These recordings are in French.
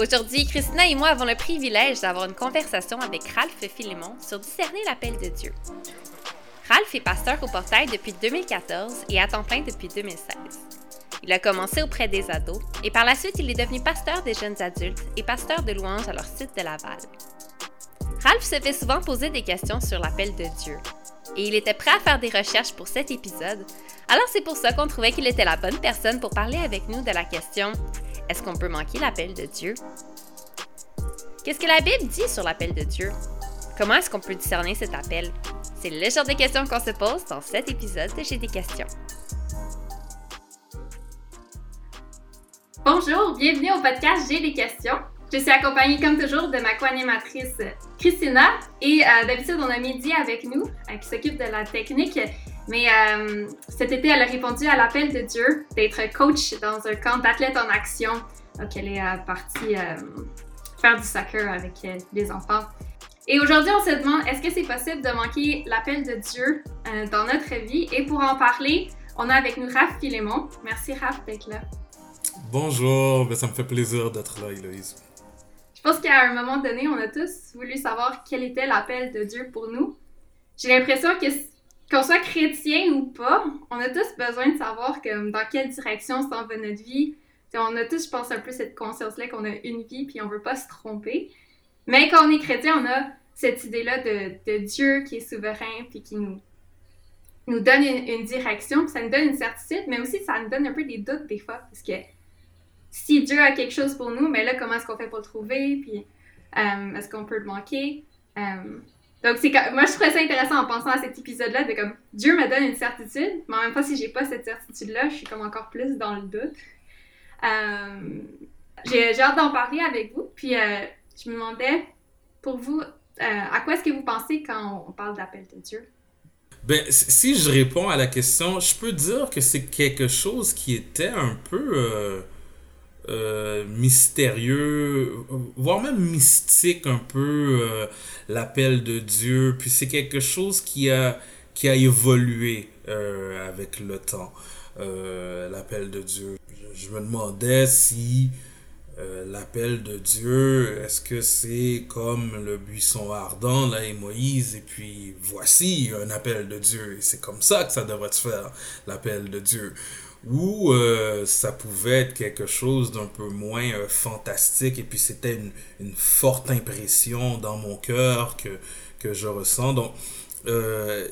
Aujourd'hui, Christina et moi avons le privilège d'avoir une conversation avec Ralph Philémon sur discerner l'appel de Dieu. Ralph est pasteur au portail depuis 2014 et à temps plein depuis 2016. Il a commencé auprès des ados et par la suite il est devenu pasteur des jeunes adultes et pasteur de louanges à leur site de Laval. Ralph se fait souvent poser des questions sur l'appel de Dieu et il était prêt à faire des recherches pour cet épisode, alors c'est pour ça qu'on trouvait qu'il était la bonne personne pour parler avec nous de la question est-ce qu'on peut manquer l'appel de Dieu? Qu'est-ce que la Bible dit sur l'appel de Dieu? Comment est-ce qu'on peut discerner cet appel? C'est le genre de questions qu'on se pose dans cet épisode de J'ai des questions. Bonjour, bienvenue au podcast J'ai des questions. Je suis accompagnée comme toujours de ma co-animatrice Christina et euh, d'habitude on a Midi avec nous euh, qui s'occupe de la technique. Mais euh, cet été, elle a répondu à l'appel de Dieu d'être coach dans un camp d'athlètes en action. Donc, elle est partie faire du soccer avec les enfants. Et aujourd'hui, on se demande est-ce que c'est possible de manquer l'appel de Dieu dans notre vie? Et pour en parler, on a avec nous Raph Philémon. Merci Raph d'être là. Bonjour, ben, ça me fait plaisir d'être là, Héloïse. Je pense qu'à un moment donné, on a tous voulu savoir quel était l'appel de Dieu pour nous. J'ai l'impression que qu'on soit chrétien ou pas, on a tous besoin de savoir dans quelle direction s'en va notre vie. on a tous, je pense, un peu cette conscience-là qu'on a une vie puis on veut pas se tromper. Mais quand on est chrétien, on a cette idée-là de, Dieu qui est souverain puis qui nous, nous donne une, direction, puis ça nous donne une certitude, mais aussi ça nous donne un peu des doutes des fois, parce que si Dieu a quelque chose pour nous, mais là, comment est-ce qu'on fait pour le trouver, puis euh, est-ce qu'on peut le manquer? Euh, donc, c'est moi, je trouvais ça intéressant en pensant à cet épisode-là de comme Dieu me donne une certitude, mais en même temps, si j'ai pas cette certitude-là, je suis comme encore plus dans le doute. Euh, j'ai hâte d'en parler avec vous, puis euh, je me demandais, pour vous, euh, à quoi est-ce que vous pensez quand on parle d'appel de Dieu? Ben, si je réponds à la question, je peux dire que c'est quelque chose qui était un peu euh, mystérieux, voire même mystique un peu, euh, l'appel de Dieu. Puis c'est quelque chose qui a, qui a évolué euh, avec le temps, l'appel de Dieu. Je, me demandais si l'appel de Dieu, est-ce que c'est comme le buisson ardent, là, et Moïse, et puis voici un appel de Dieu, c'est comme ça que ça devrait se faire, l'appel de Dieu ou euh, ça pouvait être quelque chose d'un peu moins euh, fantastique et puis c'était une, forte impression dans mon cœur que, que je ressens. Donc, euh,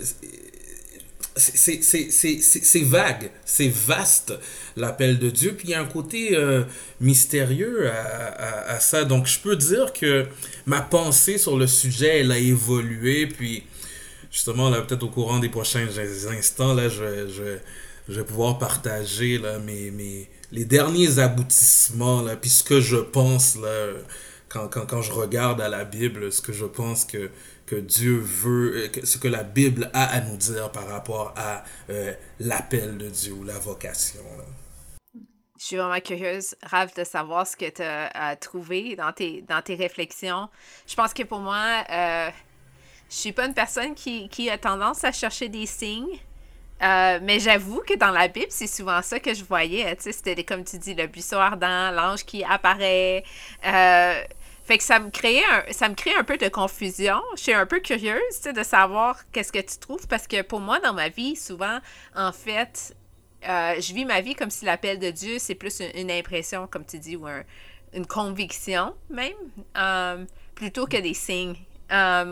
c'est vague, c'est vaste l'appel de Dieu, puis il y a un côté euh, mystérieux à, à, à, ça. Donc, je peux dire que ma pensée sur le sujet, elle a évolué, puis justement, là, peut-être au courant des prochains instants, là, je, je je vais pouvoir partager là, mes, mes, les derniers aboutissements, là, puis ce que je pense là, quand, quand, quand je regarde à la Bible, ce que je pense que, que Dieu veut, euh, ce que la Bible a à nous dire par rapport à euh, l'appel de Dieu ou la vocation. Je suis vraiment curieuse, Rav, de savoir ce que tu as trouvé dans tes, dans tes réflexions. Je pense que pour moi, euh, je suis pas une personne qui, qui a tendance à chercher des signes. Euh, mais j'avoue que dans la Bible, c'est souvent ça que je voyais. C'était comme tu dis, le buisson ardent, l'ange qui apparaît. Euh, fait que ça me créait un, ça me crée un peu de confusion. Je suis un peu curieuse de savoir qu'est-ce que tu trouves parce que pour moi, dans ma vie, souvent, en fait, euh, je vis ma vie comme si l'appel de Dieu, c'est plus une, impression, comme tu dis, ou une conviction même, plutôt que des signes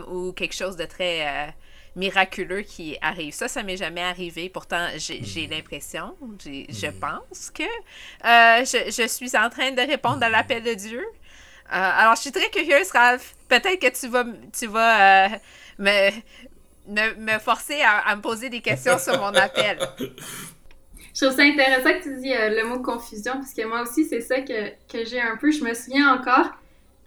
ou quelque chose de très miraculeux qui arrive. Ça, ça m'est jamais arrivé. Pourtant, j'ai hmm. l'impression, je hmm. pense que euh, je, je, suis en train de répondre à l'appel de Dieu. Euh, alors, je suis très curieuse, Ralph. Peut-être que tu vas, tu vas euh, me, me, me, forcer à, à, me poser des questions sur mon appel. Je trouve ça intéressant que tu dis le mot confusion, parce que moi aussi, c'est ça que, que j'ai un peu. Je me souviens encore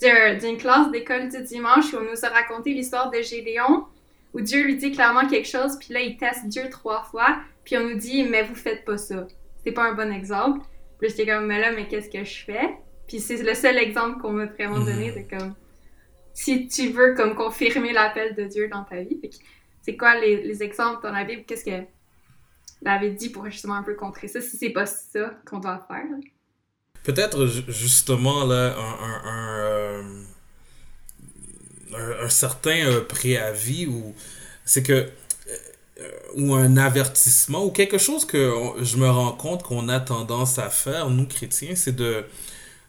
d'une classe d'école du dimanche où on nous a raconté l'histoire de Gédéon où Dieu lui dit clairement quelque chose, puis là, il teste Dieu trois fois, puis on nous dit, mais vous faites pas ça. C'est pas un bon exemple. Puis j'étais comme, mais là, mais qu'est-ce que je fais? Puis c'est le seul exemple qu'on m'a vraiment donné de comme, si tu veux comme confirmer l'appel de Dieu dans ta vie. C'est quoi les, les, exemples dans la Bible? Qu'est-ce que David dit pour justement un peu contrer ça, si c'est pas ça qu'on doit faire? peut-être justement là un, un, un, un certain préavis ou c'est que ou un avertissement ou quelque chose que je me rends compte qu'on a tendance à faire, nous chrétiens, c'est de,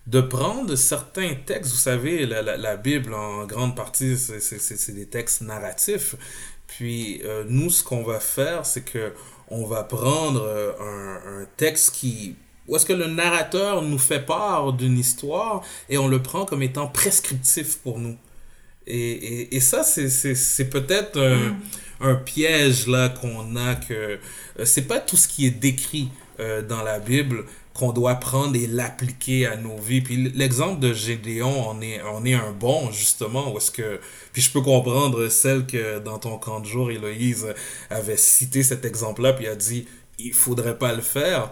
de prendre certains textes. Vous savez, la, la, Bible, en grande partie, c'est des textes narratifs. Puis euh, nous, ce qu'on va faire, c'est que on va prendre euh, un, un texte qui où est-ce que le narrateur nous fait part d'une histoire et on le prend comme étant prescriptif pour nous. Et, et, et ça, c'est peut-être un, mm un piège là qu'on a que euh, c'est pas tout ce qui est décrit euh, dans la Bible qu'on doit prendre et l'appliquer à nos vies. Puis l'exemple de Gédéon on est, on est un bon, justement, où est-ce que... Puis je peux comprendre celle que dans ton camp de jour, Héloïse avait cité cet exemple-là, puis a dit, il faudrait pas le faire.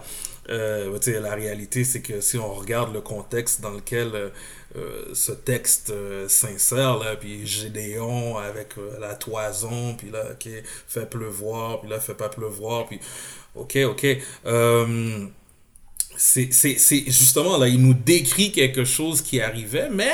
Euh, la réalité, c'est que si on regarde le contexte dans lequel euh, ce texte s'insère, là, puis Gédéon avec la toison, puis là, qui fait pleuvoir, puis là, fait pas pleuvoir, puis ok, ok. c'est justement là, il nous décrit quelque chose qui arrivait, mais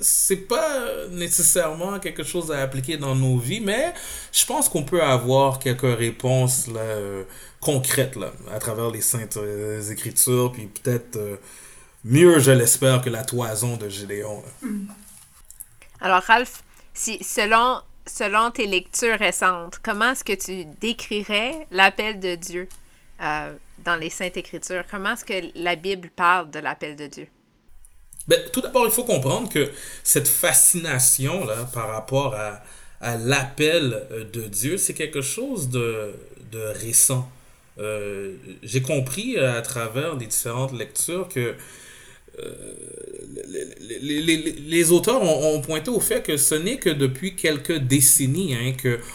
c'est pas nécessairement quelque chose à appliquer dans nos vies, mais je pense qu'on peut avoir quelques réponses là, concrètes là, à travers les saintes euh, écritures, puis peut-être euh, mieux, je l'espère, que la toison de Gédéon. Mm. Alors, Ralph, si, selon, selon tes lectures récentes, comment est-ce que tu décrirais l'appel de Dieu euh, dans les saintes écritures? Comment est-ce que la Bible parle de l'appel de Dieu? Ben, tout d'abord, il faut comprendre que cette fascination là, par rapport à, à l'appel de Dieu, c'est quelque chose de, de récent. Euh, j'ai compris à travers les différentes lectures que euh, les, les, les, auteurs ont, pointé au fait que ce n'est que depuis quelques décennies hein,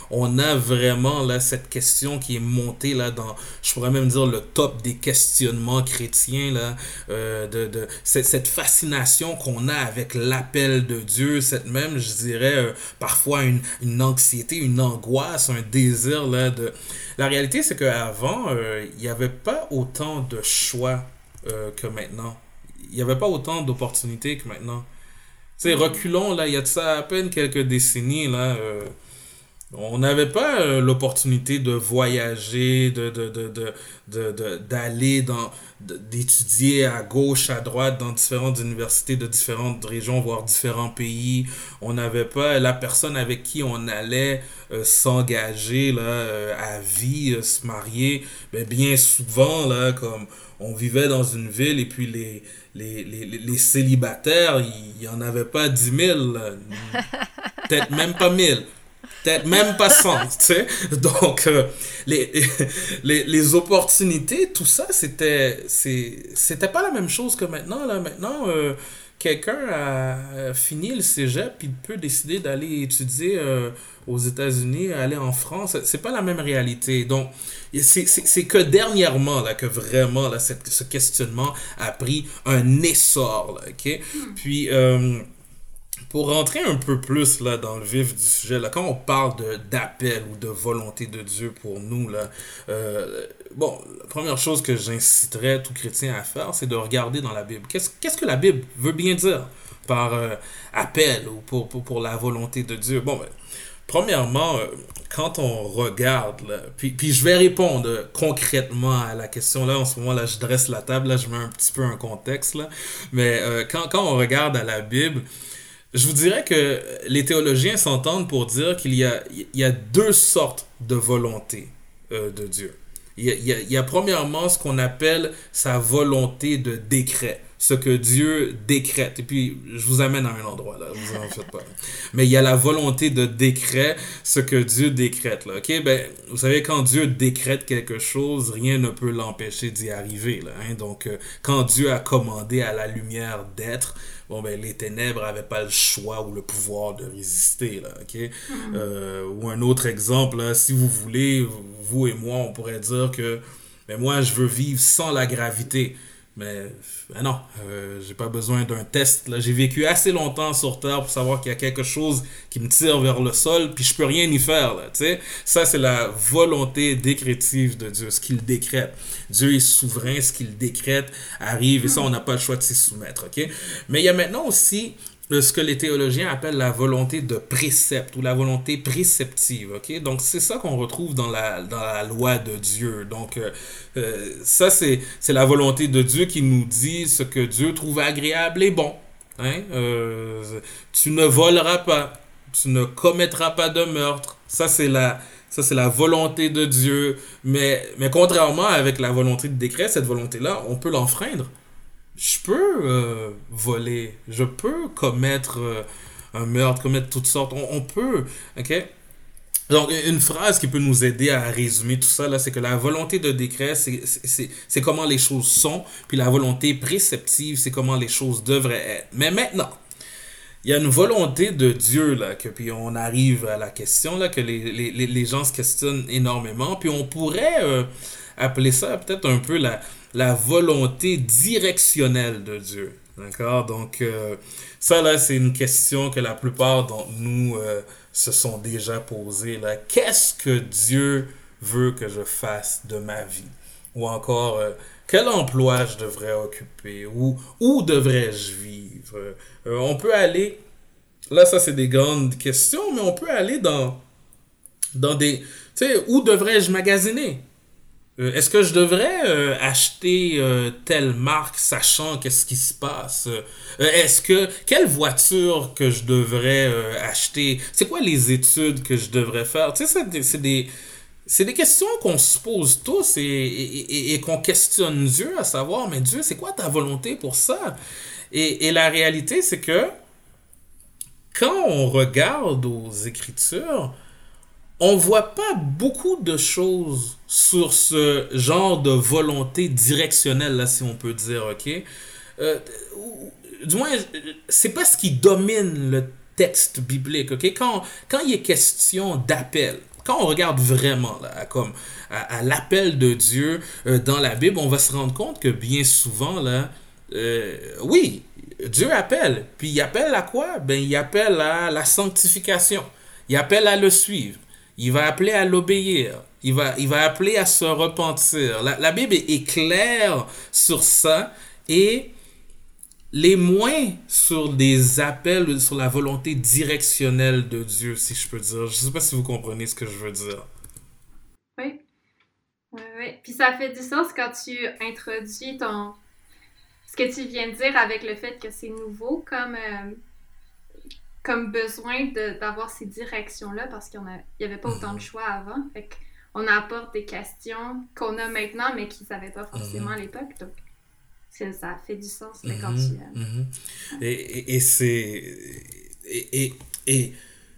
qu'on a vraiment là, cette question qui est montée là, dans, je pourrais même dire, le top des questionnements chrétiens, là, euh, de, de cette, cette, fascination qu'on a avec l'appel de Dieu, cette même, je dirais, euh, parfois une, une, anxiété, une angoisse, un désir. Là, de... La réalité, c'est qu'avant, il n'y avait pas autant de choix que maintenant il n'y avait pas autant d'opportunités que maintenant. Tu sais, reculons, là, il y a de ça à peine quelques décennies, là. Euh, on n'avait pas euh, l'opportunité de voyager, de, de, de, de, d'aller dans, d'étudier à gauche, à droite, dans différentes universités de différentes régions, voire différents pays. On n'avait pas la personne avec qui on allait euh, s'engager, là, à vie, se marier. Mais bien souvent, là, comme on vivait dans une ville et puis les, les, les, les célibataires, il n'y en avait pas 10 000, peut-être même pas 1000, peut-être même pas 100, tu sais. Donc, euh, les, les, les, opportunités, tout ça, c'était, c'était pas la même chose que maintenant. Là. Maintenant, euh, quelqu'un a fini le cégep, il peut décider d'aller étudier euh, aux États-Unis, aller en France. C'est pas la même réalité. Donc, c'est que dernièrement là, que vraiment là, ce questionnement a pris un essor. Là, OK? Hmm. Puis, euh, pour rentrer un peu plus là, dans le vif du sujet, là, quand on parle d'appel ou de volonté de Dieu pour nous, là, euh, bon, la première chose que j'inciterais tout chrétien à faire, c'est de regarder dans la Bible. Qu'est-ce que la Bible veut bien dire par euh, appel ou pour, pour, la volonté de Dieu? Bon, ben, premièrement, euh, quand on regarde, puis, puis je vais répondre concrètement à la question là, en ce moment là, je dresse la table, là, je mets un petit peu un contexte, là, mais euh, quand, quand on regarde à la Bible, je vous dirais que les théologiens s'entendent pour dire qu'il y a, y a deux sortes de volonté euh, de Dieu. Il y, a, premièrement ce qu'on appelle sa volonté de décret ce que Dieu décrète. Et puis, je vous amène à un endroit, là, vous en faites pas. Mais il y a la volonté de décret, ce que Dieu décrète, là. OK? Ben, vous savez, quand Dieu décrète quelque chose, rien ne peut l'empêcher d'y arriver, là. Hein? Donc, euh, quand Dieu a commandé à la lumière d'être, bon, ben, les ténèbres n'avaient pas le choix ou le pouvoir de résister, là. OK? Mm-hmm. Euh, ou un autre exemple, là, si vous voulez, vous et moi, on pourrait dire que, mais ben, moi, je veux vivre sans la gravité. Mais, ben non, euh, j'ai pas besoin d'un test. Là, j'ai vécu assez longtemps sur Terre pour savoir qu'il y a quelque chose qui me tire vers le sol, puis je peux rien y faire. Là. Ça, c'est la volonté décrétive de Dieu, ce qu'il décrète. Dieu est souverain, ce qu'il décrète arrive, et ça, on n'a pas le choix de s'y soumettre. Mais il y a maintenant aussi ce que les théologiens appellent la volonté de précepte ou la volonté préceptive. Donc, c'est ça qu'on retrouve dans la, dans la loi de Dieu. Donc, euh, euh, ça, c'est la volonté de Dieu qui nous dit ce que Dieu trouve agréable et bon. Hein? Euh, tu ne voleras pas, tu ne commettras pas de meurtre. Ça, c'est la, ça, c'est la volonté de Dieu. Mais, mais contrairement avec la volonté de décret, cette volonté-là, on peut l'enfreindre je peux euh, voler, je peux commettre euh, un meurtre, commettre toutes sortes, on, peut, ok? Donc, une phrase qui peut nous aider à résumer tout ça, c'est que la volonté de décret, c'est comment les choses sont, puis la volonté préceptive, c'est comment les choses devraient être. Mais maintenant, il y a une volonté de Dieu, là, que, puis on arrive à la question, là, que les gens se questionnent énormément, puis on pourrait euh, appeler ça peut-être un peu la, la volonté directionnelle de Dieu. D'accord? Donc, euh, ça, là, c'est une question que la plupart d'entre nous euh, se sont déjà posées. Qu'est-ce que Dieu veut que je fasse de ma vie? Ou encore, euh, quel emploi je devrais occuper? Ou où devrais-je vivre? On peut aller, là, ça, c'est des grandes questions, mais on peut aller dans, dans des, tu sais, où devrais-je magasiner? Euh, est-ce que je devrais euh, acheter euh, telle marque sachant qu'est-ce qui se passe Est-ce que quelle voiture que je devrais acheter? C'est quoi les études que je devrais faire? Tu sais, c'est des c'est des questions qu'on se pose tous et, qu'on questionne Dieu à savoir, mais Dieu, c'est quoi ta volonté pour ça? Et, et la réalité, c'est que quand on regarde aux Écritures, on voit pas beaucoup de choses sur ce genre de volonté directionnelle, là, si on peut dire, ok? Euh, du moins, c'est pas ce qui domine le texte biblique, ok? Quand, quand il est question d'appel, quand on regarde vraiment comme à, l'appel de Dieu euh, dans la Bible, on va se rendre compte que bien souvent, là, euh, oui, Dieu appelle. Puis il appelle à quoi? Ben, il appelle à la sanctification. Il appelle à le suivre. Il va appeler à l'obéir. Il va, il va appeler à se repentir. La, Bible est claire sur ça et les moins sur des appels, sur la volonté directionnelle de Dieu, si je peux dire. Je ne sais pas si vous comprenez ce que je veux dire. Oui. Oui, oui. Puis ça fait du sens quand tu introduis ton... ce que tu viens de dire avec le fait que c'est nouveau comme... Euh, comme besoin d'avoir ces directions-là parce qu'il n'y avait pas autant de mhm. choix avant. Fait on apporte des questions qu'on a maintenant, mais qu'ils ne savaient pas forcément à mhm. l'époque. Donc, ça fait du sens mais quand tu... Mhm. Et, et, c'est... Et, et,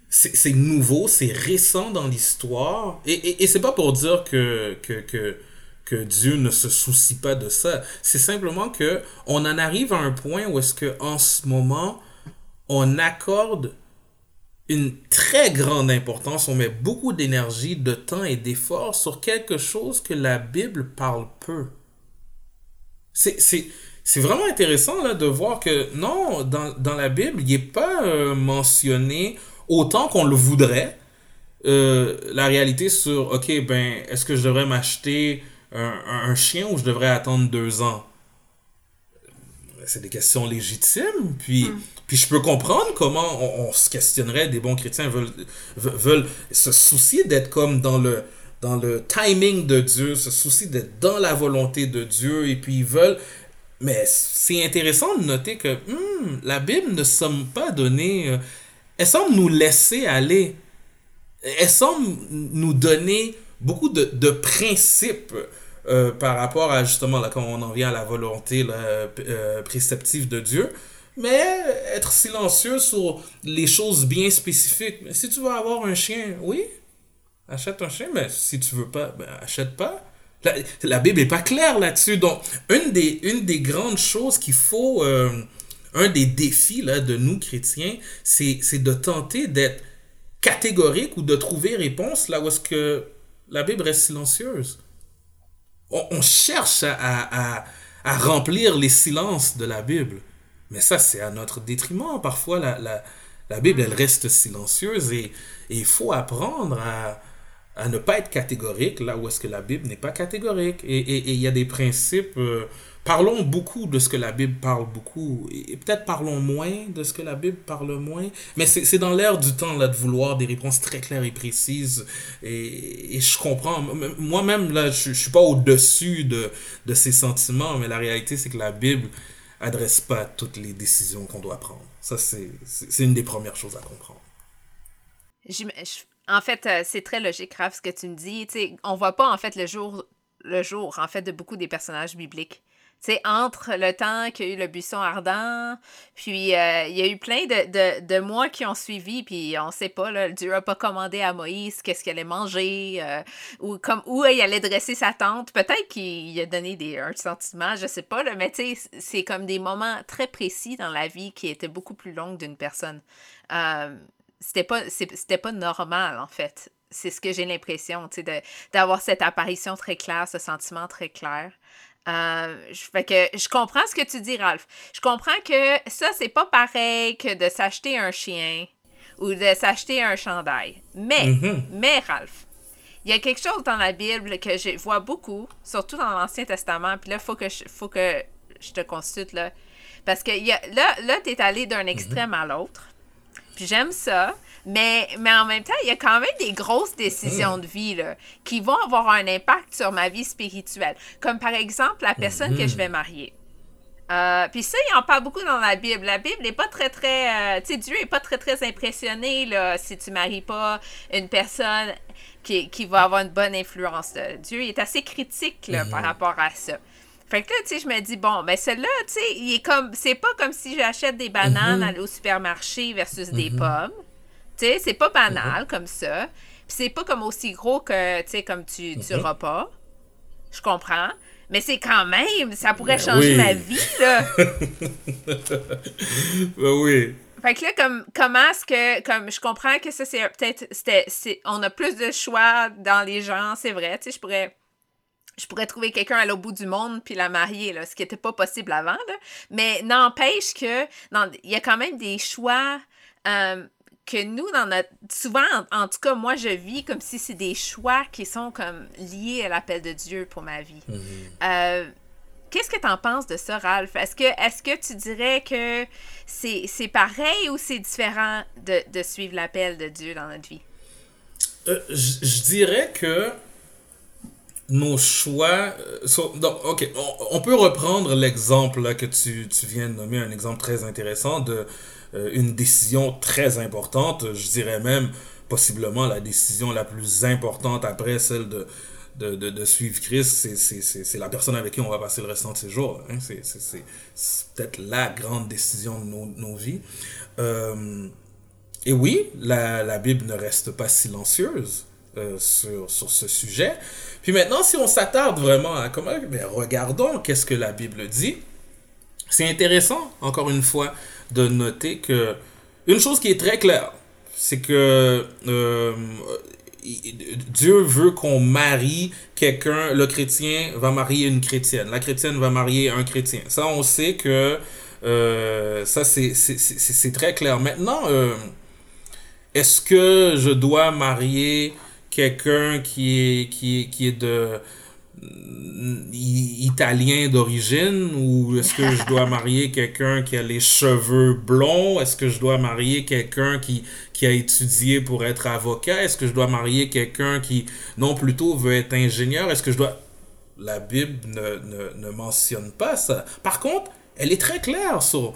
c'est nouveau, c'est récent dans l'histoire. Et, et, c'est pas pour dire que, que, que, que, Dieu ne se soucie pas de ça. C'est simplement que on en arrive à un point où est-ce que en ce moment, on accorde une très grande importance, on met beaucoup d'énergie, de temps et d'efforts sur quelque chose que la Bible parle peu. C'est vraiment intéressant là, de voir que non, dans, la Bible, il n'est pas euh, mentionné autant qu'on le voudrait euh, la réalité sur, ok, ben, est-ce que je devrais m'acheter un, chien ou je devrais attendre deux ans? C'est des questions légitimes, puis... Hmm. Puis je peux comprendre comment on, se questionnerait, des bons chrétiens veulent, veulent se soucier d'être comme dans le, dans le timing de Dieu, se soucier d'être dans la volonté de Dieu, et puis ils veulent... Mais c'est intéressant de noter que hmm, la Bible ne semble pas donner... Euh, elle semble nous laisser aller. Elle semble nous donner beaucoup de, de principes euh, par rapport à justement, là, quand on en vient à la volonté euh, préceptive de Dieu mais être silencieux sur les choses bien spécifiques. Si tu veux avoir un chien, oui, achète un chien, mais si tu veux pas, ben, achète pas. La, Bible est pas claire là-dessus. Donc, une des, une des grandes choses qu'il faut, euh, un des défis là, de nous chrétiens, c'est de tenter d'être catégorique ou de trouver réponse là où est-ce que la Bible reste silencieuse. On, cherche à à remplir les silences de la Bible. Mais ça, c'est à notre détriment. Parfois, la, la, Bible, elle reste silencieuse et il faut apprendre à, à ne pas être catégorique là où est-ce que la Bible n'est pas catégorique. Et il y a des principes. Euh, parlons beaucoup de ce que la Bible parle beaucoup et, peut-être parlons moins de ce que la Bible parle moins. Mais c'est dans l'air du temps là de vouloir des réponses très claires et précises. Et, et je comprends. Moi-même là, je, je suis pas au-dessus de, de ces sentiments, mais la réalité c'est que la Bible adresse pas toutes les décisions qu'on doit prendre. Ça c'est une des premières choses à comprendre. En fait, euh, c'est très logique, Raph, ce que tu me dis. sais, on voit pas, en fait, le jour, le jour, en fait, de beaucoup des personnages bibliques. C'est entre le temps qu'il y a eu le buisson ardent, puis euh, il y a eu plein de, de, mois qui ont suivi, puis on sait pas, là, Dieu n'a pas commandé à Moïse qu'est-ce qu'il allait manger, euh, ou comme où il allait dresser sa tente. Peut-être qu'il a donné des, un sentiment, je sais pas, là, mais sais, c'est comme des moments très précis dans la vie qui étaient beaucoup plus longs d'une personne. C'était pas pas normal en fait. C'est ce que j'ai l'impression tu sais d'avoir cette apparition très claire ce sentiment très clair euh, je, fait que je comprends ce que tu dis Ralph je comprends que ça c'est pas pareil que de s'acheter un chien ou de s'acheter un chandail mais mm-hmm. mais Ralph il y a quelque chose dans la Bible que je vois beaucoup, surtout dans l'Ancien Testament, puis là, il faut que je, faut que je te consulte, là. Parce que y a, là, là tu es allé d'un mm-hmm. extrême à l'autre. Puis j'aime ça. Mais, mais en même temps, il y a quand même des grosses décisions de vie là, qui vont avoir un impact sur ma vie spirituelle. Comme par exemple la personne que je vais marier. Euh, puis ça, il en parle beaucoup dans la Bible. La Bible n'est pas très, très... Euh, tu sais, Dieu n'est pas très, très impressionné là, si tu maries pas une personne qui, qui va avoir une bonne influence. Dieu est assez critique là, par mm-hmm. rapport à ça. Fait que là, tu sais, je me dis, bon, ben celle-là, tu sais, il est comme, c'est pas comme si j'achète des bananes mm au supermarché versus des mhm. pommes. Tu sais, c'est pas banal mhm. comme ça. Puis c'est pas comme aussi gros que, tu sais, comme tu, tu mhm. repas. Je comprends. Mais c'est quand même, ça pourrait ben changer ma vie, là. ben oui. Fait que là, comme, comment est-ce que, comme, je comprends que ça, c'est peut-être, c'était, on a plus de choix dans les gens, c'est vrai, tu sais, je pourrais je pourrais trouver quelqu'un à l'autre bout du monde puis la marier, là, ce qui n'était pas possible avant. Là. Mais n'empêche que il y a quand même des choix euh, que nous, dans notre. Souvent, en, tout cas, moi, je vis comme si c'est des choix qui sont comme liés à l'appel de Dieu pour ma vie. Mm-hmm. Euh, qu'est-ce que tu en penses de ça, Ralph? Est-ce que, est que tu dirais que c'est pareil ou c'est différent de, de, suivre l'appel de Dieu dans notre vie? Euh, je dirais que nos choix. Euh, donc, ok, on, peut reprendre l'exemple que tu, tu, viens de nommer, un exemple très intéressant de une décision très importante. Je dirais même possiblement la décision la plus importante après celle de, de, de, suivre Christ. C'est la personne avec qui on va passer le restant de ses jours. Hein. C'est peut-être la grande décision de nos, nos vies. Euh, et oui, la, la Bible ne reste pas silencieuse. Euh, sur, sur ce sujet. Puis maintenant, si on s'attarde vraiment à comment, mais regardons qu'est-ce que la Bible dit. C'est intéressant, encore une fois, de noter que une chose qui est très claire, c'est que euh, Dieu veut qu'on marie quelqu'un, le chrétien va marier une chrétienne, la chrétienne va marier un chrétien. Ça, on sait que euh, ça, c'est très clair. Maintenant, est-ce que je dois marier quelqu'un qui est, qui qui est de italien d'origine ou est-ce que je dois marier quelqu'un qui a les cheveux blonds? Est-ce que je dois marier quelqu'un qui, qui a étudié pour être avocat? Est-ce que je dois marier quelqu'un qui non plutôt veut être ingénieur? Est-ce que je dois la Bible ne, ne, ne mentionne pas ça. Par contre elle est très claire sur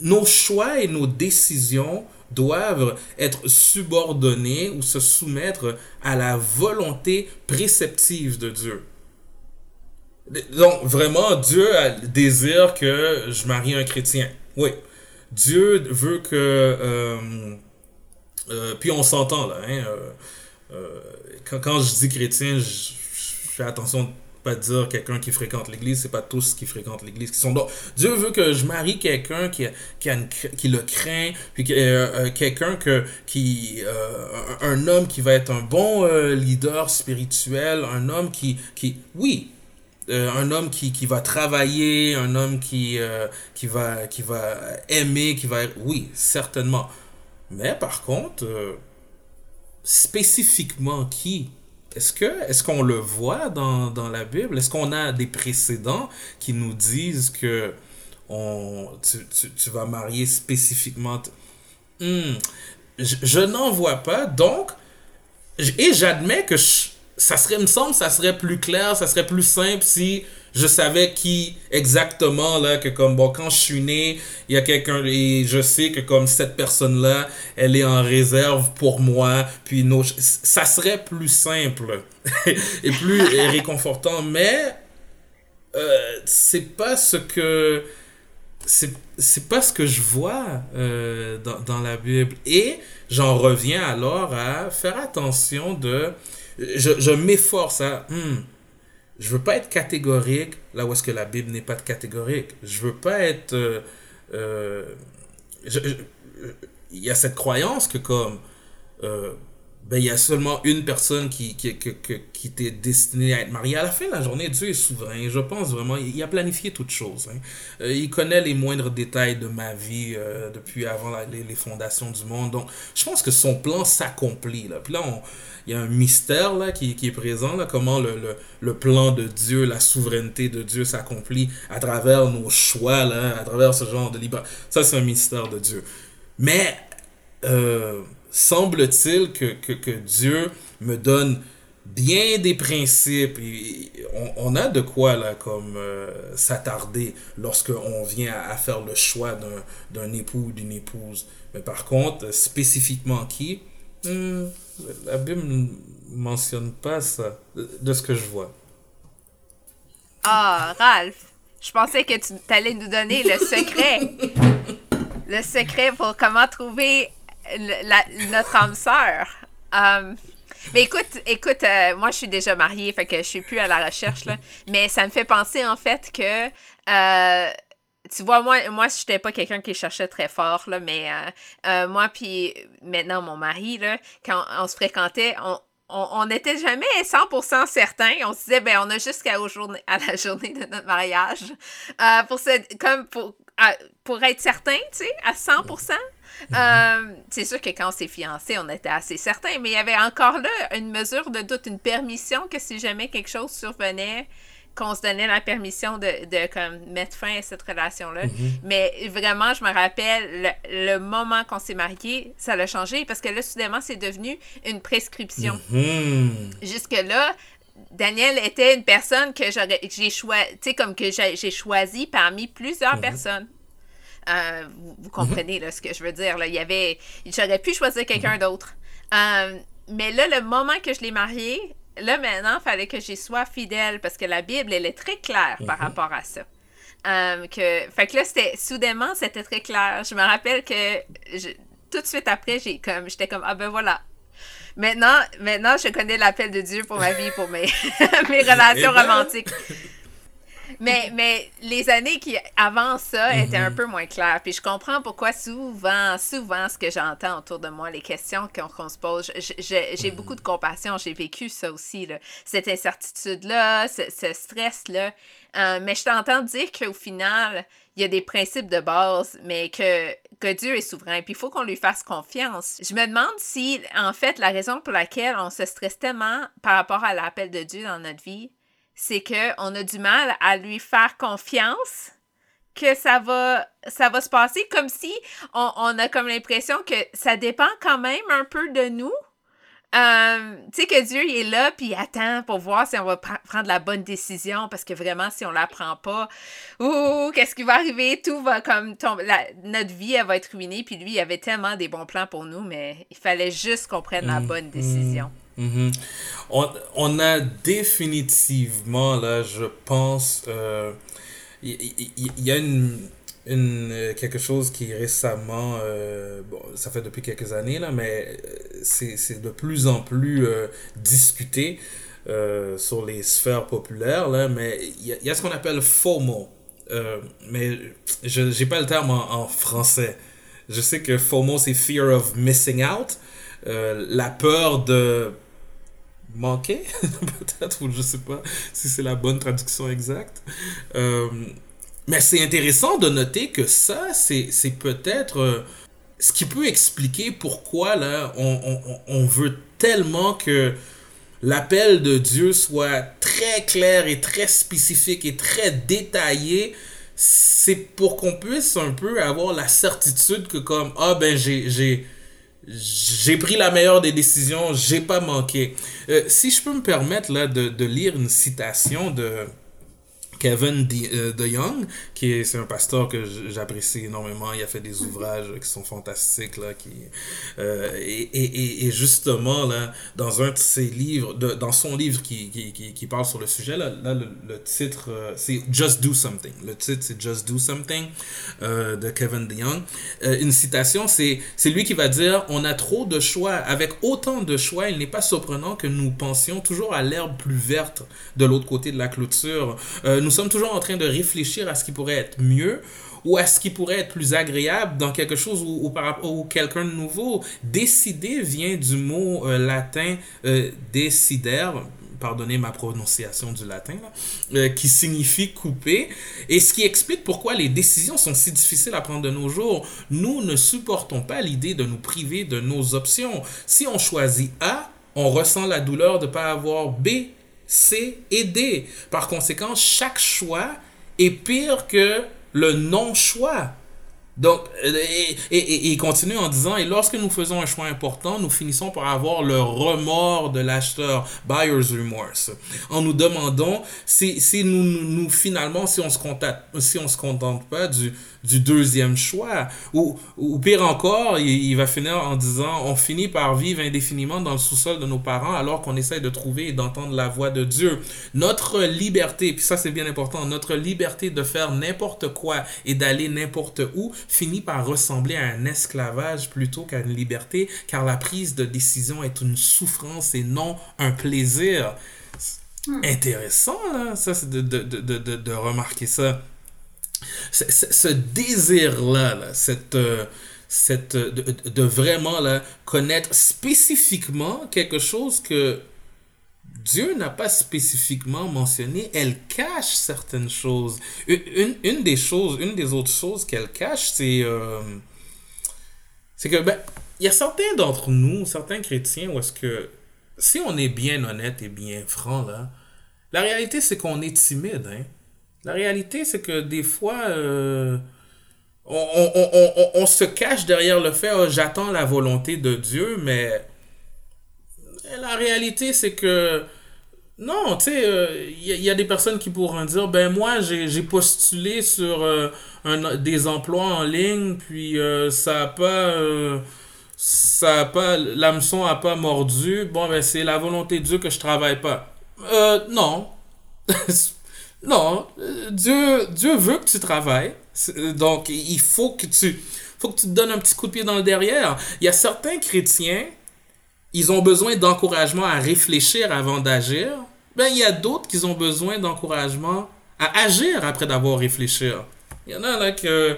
nos choix et nos décisions doivent être subordonnés ou se soumettre à la volonté préceptive de Dieu. Donc, vraiment, Dieu désire que je marie un chrétien. Oui. Dieu veut que... Euh, euh, puis on s'entend là. Hein, euh, quand, quand, je dis chrétien, je, fais attention pas dire quelqu'un qui fréquente l'église, c'est pas tous qui fréquentent l'église qui sont Dieu veut que je marie quelqu'un qui, qui, qui le craint, puis quelqu'un que qui un, homme qui va être un bon leader spirituel, un homme qui qui oui, euh, un homme qui, qui, va travailler, un homme qui, euh, qui, va, qui va aimer, qui va... Oui, certainement. Mais par contre, euh, spécifiquement qui? Est-ce que est-ce qu'on le voit dans, dans la Bible? Est-ce qu'on a des précédents qui nous disent que on, tu, tu, tu vas marier spécifiquement hmm, Je, je n'en vois pas, donc... Et j'admets que je, ça serait, me semble, ça serait plus clair, ça serait plus simple si je savais qui exactement, là, que comme, bon, quand je suis né, il y a quelqu'un, et je sais que comme cette personne-là, elle est en réserve pour moi, puis non, ça serait plus simple et plus réconfortant, mais euh, c'est pas ce que c'est pas ce que je vois euh, dans, dans la Bible. Et j'en reviens alors à faire attention de je, je m'efforce à. Hmm, je veux pas être catégorique là où est-ce que la Bible n'est pas catégorique. Je veux pas être. Euh, euh, il y a cette croyance que comme. Euh, ben, il y a seulement une personne qui, qui, qui, qui était destinée à être mariée. À la fin de la journée, Dieu est souverain. Je pense vraiment, il a planifié toutes choses. Hein. il connaît les moindres détails de ma vie depuis avant les, les, fondations du monde. Donc, je pense que son plan s'accomplit. Là. Puis là, on, il y a un mystère là, qui, qui est présent, là, comment le, le, le, plan de Dieu, la souveraineté de Dieu s'accomplit à travers nos choix, là, à travers ce genre de liberté. Ça, c'est un mystère de Dieu. Mais euh, semble-t-il que, que, que, Dieu me donne bien des principes et on, on a de quoi là comme euh, s'attarder lorsqu'on vient à, à, faire le choix d'un époux ou d'une épouse mais par contre spécifiquement qui? Hmm, la Bible ne mentionne pas ça, de ce que je vois. Ah, Ralph, je pensais que tu allais nous donner le secret. le secret pour comment trouver notre âme sœur. Um, mais écoute, écoute, euh, moi je suis déjà mariée, fait que je suis plus à la recherche là. Mais ça me fait penser en fait que euh, tu vois, moi, moi je n'étais pas quelqu'un qui cherchait très fort, là, mais euh, euh, moi, puis maintenant, mon mari, là, quand on se fréquentait, on, n'était jamais 100% certain. On se disait, ben, on a jusqu'à à la journée de notre mariage euh, pour, comme pour, pour être certain, tu sais, à 100%. C'est sûr que quand on s'est fiancés, on était assez certain, mais il y avait encore là une mesure de doute, une permission que si jamais quelque chose survenait, qu'on se donnait la permission de, de comme, mettre fin à cette relation-là. Mm-hmm. Mais vraiment, je me rappelle, le, moment qu'on s'est mariés, ça l'a changé parce que là, soudainement, c'est devenu une prescription. Mm-hmm. Jusque-là, Daniel était une personne que j'aurais, j'ai choisi, tu sais, comme que j'ai choisi parmi plusieurs mm-hmm. personnes. Euh, vous, comprenez là, ce que je veux dire. Là. Il y avait, j'aurais pu choisir quelqu'un d'autre. Euh, mais là, le moment que je l'ai marié, là, maintenant, il fallait que j'y sois fidèle parce que la Bible, elle est très claire par mhm. rapport à ça. Euh, que, fait que là, c'était, soudainement, c'était très clair. Je me rappelle que tout de suite après, j'ai comme, j'étais comme, ah ben voilà. Maintenant, maintenant, je connais l'appel de Dieu pour ma vie, pour mes, mes relations romantiques. Mais, mais les années qui avant ça étaient un mhm. peu moins claires. Puis je comprends pourquoi souvent, souvent, ce que j'entends autour de moi, les questions qu'on se pose, j'ai mhm. beaucoup de compassion. J'ai vécu ça aussi, là. cette incertitude-là, ce, stress-là. Euh, mais je t'entends dire qu'au final, il y a des principes de base, mais que, que Dieu est souverain. Puis il faut qu'on lui fasse confiance. Je me demande si, en fait, la raison pour laquelle on se stresse tellement par rapport à l'appel de Dieu dans notre vie, c'est qu'on a du mal à lui faire confiance que ça va, ça va se passer comme si on, a comme l'impression que ça dépend quand même un peu de nous. Euh, tu sais que Dieu il est là puis il attend pour voir si on va prendre la bonne décision parce que vraiment si on la prend pas ouh qu'est-ce qui va arriver? Tout va comme tomber notre vie elle va être ruinée puis lui il avait tellement des bons plans pour nous mais il fallait juste qu'on prenne la mm. bonne décision. Mm-hmm. on, on, a définitivement, là, je pense, il euh, y, y, a une, une, euh, quelque chose qui récemment, euh, bon, ça fait depuis quelques années, là, mais c'est de plus en plus discuté sur les sphères populaires, là, mais il y, a ce qu'on appelle FOMO. mais je n'ai pas le terme en, en, français. Je sais que FOMO, c'est Fear of Missing Out. la peur de manquait, peut-être, ou je sais pas si c'est la bonne traduction exacte. Euh, mais c'est intéressant de noter que ça, c'est peut-être euh, ce qui peut expliquer pourquoi là, on, on veut tellement que l'appel de Dieu soit très clair et très spécifique et très détaillé, c'est pour qu'on puisse un peu avoir la certitude que comme, ah ben j'ai j'ai pris la meilleure des décisions, j'ai pas manqué. Euh, si je peux me permettre là de, de lire une citation de Kevin De, euh, Young, qui est, c'est un pasteur que j'apprécie énormément. Il a fait des ouvrages qui sont fantastiques, là, qui, euh, et, et, et, justement, là, dans un de ses livres, de, dans son livre qui, qui, qui, parle sur le sujet, là, là le, titre, euh, c'est Just Do Something. Le titre, c'est Just Do Something de Kevin DeYoung. Une citation, c'est, c'est lui qui va dire, on a trop de choix. Avec autant de choix, il n'est pas surprenant que nous pensions toujours à l'herbe plus verte de l'autre côté de la clôture. Sommes toujours en train de réfléchir à ce qui pourrait être mieux ou à ce qui pourrait être plus agréable dans quelque chose ou, ou par rapport ou quelqu'un de nouveau. Décider vient du mot euh, latin euh, decider, pardonnez ma prononciation du latin, euh, qui signifie couper, et ce qui explique pourquoi les décisions sont si difficiles à prendre de nos jours. Nous ne supportons pas l'idée de nous priver de nos options. Si on choisit A, on ressent la douleur de ne pas avoir B, C et D. Par conséquent, chaque choix est pire que le non-choix. Donc, euh, et, il continue en disant, et lorsque nous faisons un choix important, nous finissons par avoir le remords de l'acheteur, buyer's remorse, en nous demandant si, si nous, nous, finalement, si on se si se contente pas du, du deuxième choix. Ou, ou pire encore, il, va finir en disant on finit par vivre indéfiniment dans le sous-sol de nos parents alors qu'on essaie de trouver et d'entendre la voix de Dieu. Notre liberté, puis ça c'est bien important, notre liberté de faire n'importe quoi et d'aller n'importe où finit par ressembler à un esclavage plutôt qu'à une liberté car la prise de décision est une souffrance et non un plaisir. Hmm. Intéressant, là, ça, c'est de, de, de, de remarquer ça ce désir-là, cette, euh, cette, de, vraiment là, connaître spécifiquement quelque chose que Dieu n'a pas spécifiquement mentionné, elle cache certaines choses. Une, une des choses, une des autres choses qu'elle cache, c'est euh, que ben, il y a certains d'entre nous, certains chrétiens, où est-ce que si on est bien honnête et bien franc là, la réalité c'est qu'on est timide, hein. La réalité, c'est que des fois, euh, on, se cache derrière le fait oh, j'attends la volonté de Dieu, mais la réalité, c'est que non, tu sais, il euh, y, a des personnes qui pourront dire ben moi, j'ai postulé sur euh, un, des emplois en ligne, puis ça a pas. ça a pas. L'hameçon a pas mordu. Bon, ben c'est la volonté de Dieu que je travaille pas. Non. Non, euh, Dieu, Dieu veut que tu travailles. Euh, donc, il faut que tu, faut que tu te donnes un petit coup de pied dans le derrière. Il y a certains chrétiens, ils ont besoin d'encouragement à réfléchir avant d'agir. Ben, il y a d'autres qui ont besoin d'encouragement à agir après d'avoir réfléchi. Il y en a là que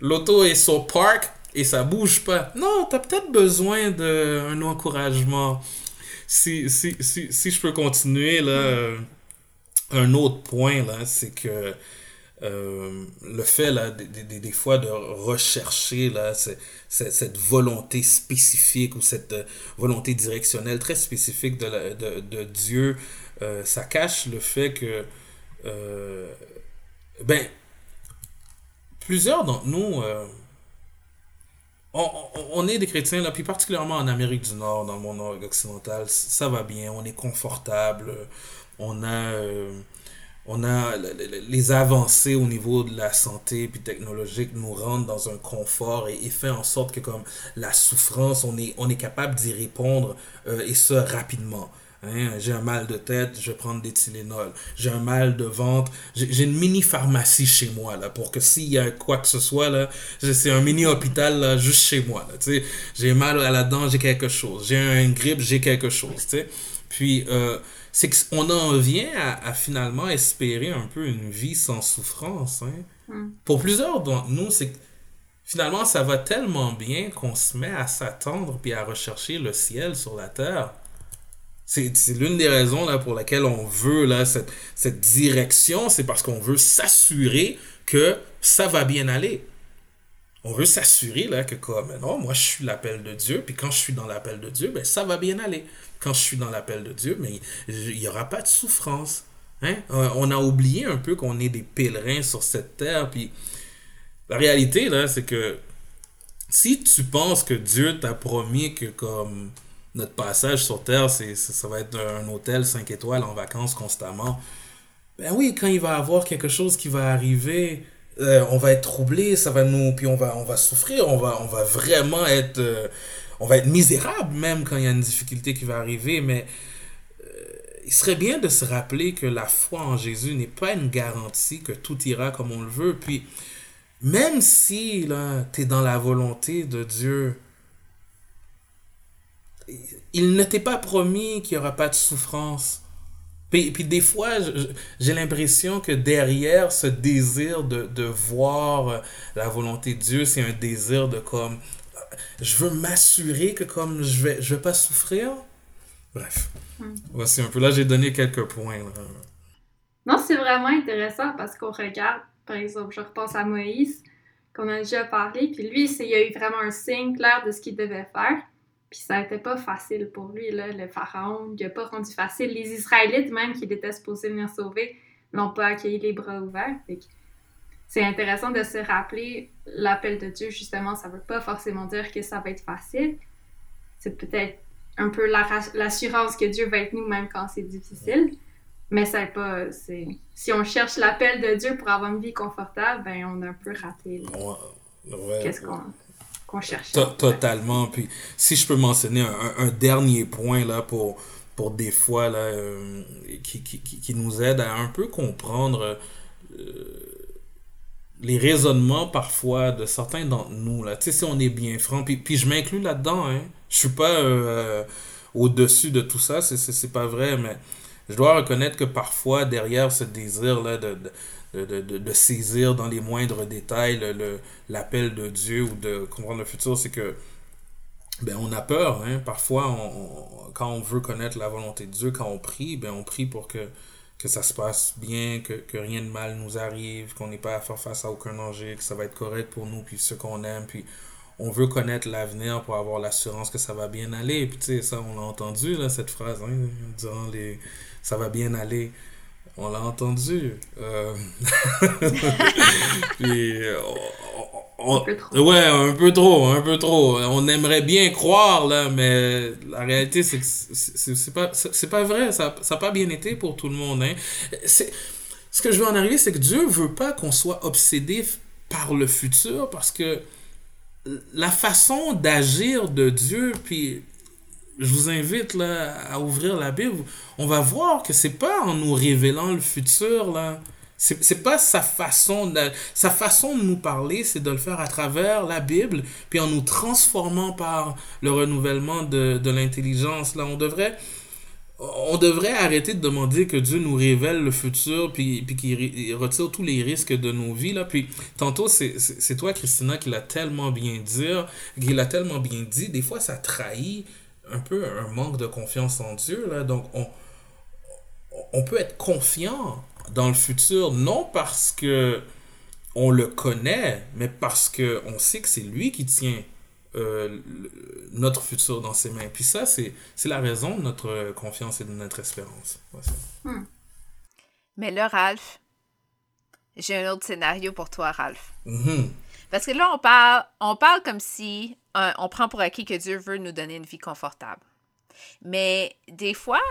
l'auto est sur park et ça bouge pas. Non, tu as peut-être besoin d'un encouragement. Si, si, si, si, je peux continuer là. Euh, un autre point, là, c'est que euh, le fait, là, des, des, fois, de rechercher, là, cette volonté spécifique ou cette euh, volonté directionnelle très spécifique de, de, de Dieu, euh, ça cache le fait que, ben, plusieurs d'entre nous, on, on, est des chrétiens, là, puis particulièrement en Amérique du Nord, dans le monde occidental, ça va bien, on est confortable, on a, euh, on a les avancées au niveau de la santé puis technologique nous rendent dans un confort et, et fait en sorte que comme la souffrance, on est, on est capable d'y répondre euh, et ce rapidement. Hein, j'ai un mal de tête, je vais prendre des Tylenol. J'ai un mal de ventre, j'ai une mini pharmacie chez moi là pour que s'il y a quoi que ce soit là, c'est un mini hôpital là, juste chez moi là. J'ai mal à la dent, j'ai quelque chose. J'ai une grippe, j'ai quelque chose. Tu. Puis euh, c'est qu'on en vient à, finalement espérer un peu une vie sans souffrance. Hein. Hmm. Pour plusieurs d'entre nous, c'est finalement ça va tellement bien qu'on se met à s'attendre puis à rechercher le ciel sur la terre. C'est l'une des raisons là, pour laquelle on veut là, cette, cette direction, c'est parce qu'on veut s'assurer que ça va bien aller. On veut s'assurer là que comme non, moi je suis l'appel de Dieu, puis quand je suis dans l'appel de Dieu, ben ça va bien aller. Quand je suis dans l'appel de Dieu, mais il n'y aura pas de souffrance. Hein? On a oublié un peu qu'on est des pèlerins sur cette terre, puis la réalité là, c'est que si tu penses que Dieu t'a promis que comme notre passage sur Terre, c'est, ça va être un hôtel 5 étoiles en vacances constamment. Ben oui, quand il va avoir quelque chose qui va arriver, euh, on va être troublé, ça va nous, puis on va, on va souffrir, on va, on va vraiment être, euh, on va être misérable même quand il y a une difficulté qui va arriver. Mais euh, il serait bien de se rappeler que la foi en Jésus n'est pas une garantie que tout ira comme on le veut. Puis même si là, es dans la volonté de Dieu, il ne t'est pas promis qu'il n'y aura pas de souffrance. Puis, puis des fois, j'ai l'impression que derrière ce désir de, de voir la volonté de Dieu, c'est un désir de comme, je veux m'assurer que comme je vais, je vais pas souffrir. Bref, hmm. voici un peu. Là, j'ai donné quelques points. Non, c'est vraiment intéressant parce qu'on regarde, par exemple, je repense à Moïse, qu'on a déjà parlé, puis lui, il y a eu vraiment un signe clair de ce qu'il devait faire. Puis ça n'était pas facile pour lui, là, le pharaon. Il n'a pas rendu facile. Les Israélites, même, qui étaient supposés venir sauver, n'ont pas accueilli les bras ouverts. C'est intéressant de se rappeler l'appel de Dieu, justement. Ça ne veut pas forcément dire que ça va être facile. C'est peut-être un peu l'assurance que Dieu va être nous, même quand c'est difficile. Mais ça pas. Si on cherche l'appel de Dieu pour avoir une vie confortable, ben on a un peu raté. Qu'est-ce qu'on qu'on totalement. Puis si je peux mentionner un, dernier point là pour, pour des fois là, euh, qui, qui, qui, nous aide à un peu comprendre euh, les raisonnements parfois de certains d'entre nous. Là. Tu sais, si on est bien franc, puis, puis je m'inclus là-dedans. Hein. Je suis pas euh, au-dessus de tout ça, c'est pas vrai, mais je dois reconnaître que parfois, derrière ce désir-là de, de, de, de, saisir dans les moindres détails l'appel de Dieu ou de comprendre le futur, c'est que ben, on a peur. Hein? Parfois, on, quand on veut connaître la volonté de Dieu, quand on prie, ben, on prie pour que, que ça se passe bien, que, que rien de mal nous arrive, qu'on n'ait pas à faire face à aucun danger, que ça va être correct pour nous, puis ce qu'on aime, puis on veut connaître l'avenir pour avoir l'assurance que ça va bien aller. Puis tu sais, ça, on a entendu, là, cette phrase, hein, durant les... Ça va bien aller. On l'a entendu. Euh... Puis, un peu trop. Ouais, un peu trop, un peu trop. On aimerait bien croire, là, mais la réalité, c'est que c'est pas, pas vrai. Ça n'a pas bien été pour tout le monde. Hein. Ce que je veux en arriver, c'est que Dieu veut pas qu'on soit obsédé par le futur parce que la façon d'agir de Dieu, puis je vous invite là, à ouvrir la Bible. On va voir que c'est pas en nous révélant le futur là. C'est pas sa façon de, sa façon de nous parler, c'est de le faire à travers la Bible, puis en nous transformant par le renouvellement de, de l'intelligence. Là, on devrait, on devrait arrêter de demander que Dieu nous révèle le futur, puis, puis qu'il retire tous les risques de nos vies. Là. Puis tantôt, c'est toi, Christina, qui l'a tellement bien dit, qui l'a tellement bien dit. Des fois, ça trahit un peu un manque de confiance en Dieu. Là. Donc, on, on peut être confiant dans le futur, non parce que on le connaît, mais parce que on sait que c'est lui qui tient euh, notre futur dans ses mains. Puis ça, c'est la raison de notre confiance et de notre espérance. Hmm. Mais là, Ralph, j'ai un autre scénario pour toi, Ralph. Mm-hmm. Parce que là, on parle, comme si euh, on prend pour acquis que Dieu veut nous donner une vie confortable. Mais des fois,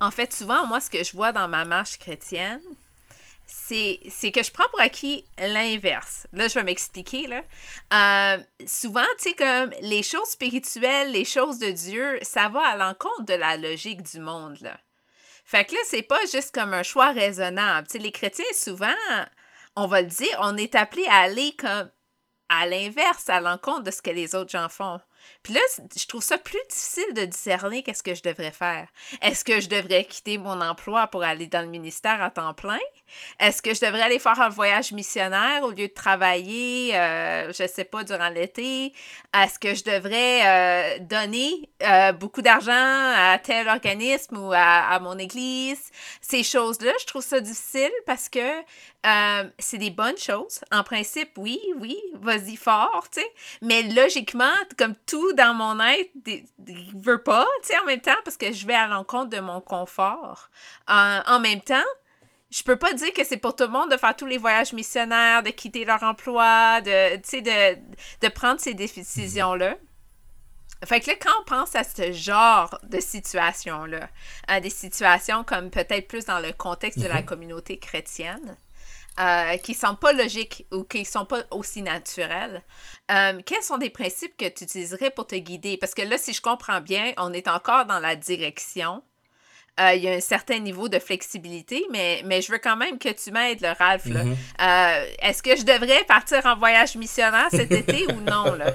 en fait, souvent, moi, ce que je vois dans ma marche chrétienne, c'est, que je prends pour acquis l'inverse. Là, je vais m'expliquer. Là. Euh, souvent, tu sais, comme les choses spirituelles, les choses de Dieu, ça va à l'encontre de la logique du monde. Là. Fait que là, c'est pas juste comme un choix raisonnable. Tu les chrétiens, souvent, on va le dire, on est appelé à aller comme à l'inverse, à l'encontre de ce que les autres gens font. Puis là, je trouve ça plus difficile de discerner qu'est-ce que je devrais faire. Est-ce que je devrais quitter mon emploi pour aller dans le ministère à temps plein? Est-ce que je devrais aller faire un voyage missionnaire au lieu de travailler, euh, je sais pas, durant l'été? Est-ce que je devrais euh, donner euh, beaucoup d'argent à tel organisme ou à, à mon église? Ces choses-là, je trouve ça difficile parce que euh, c'est des bonnes choses. En principe, oui, oui, vas-y fort, tu sais. Mais logiquement, comme tout dans mon être, ne veut pas, tu sais, en même temps, parce que je vais à l'encontre de mon confort. en même temps, je peux pas dire que c'est pour tout le monde de faire tous les voyages missionnaires, de quitter leur emploi, de, de, de prendre ces décisions-là. Fait que là, quand on pense à ce genre de situation-là, à des situations comme peut-être plus dans le contexte de la mhm. communauté chrétienne, euh, qui sont pas logiques ou qui sont pas aussi naturelles. Euh, quels sont des principes que tu utiliserais pour te guider? Parce que là, si je comprends bien, on est encore dans la direction. Euh, il y a un certain niveau de flexibilité, mais, mais je veux quand même que tu m'aides, le Ralph. Mm-hmm. Est-ce que je devrais partir en voyage missionnaire cet été ou non? Là?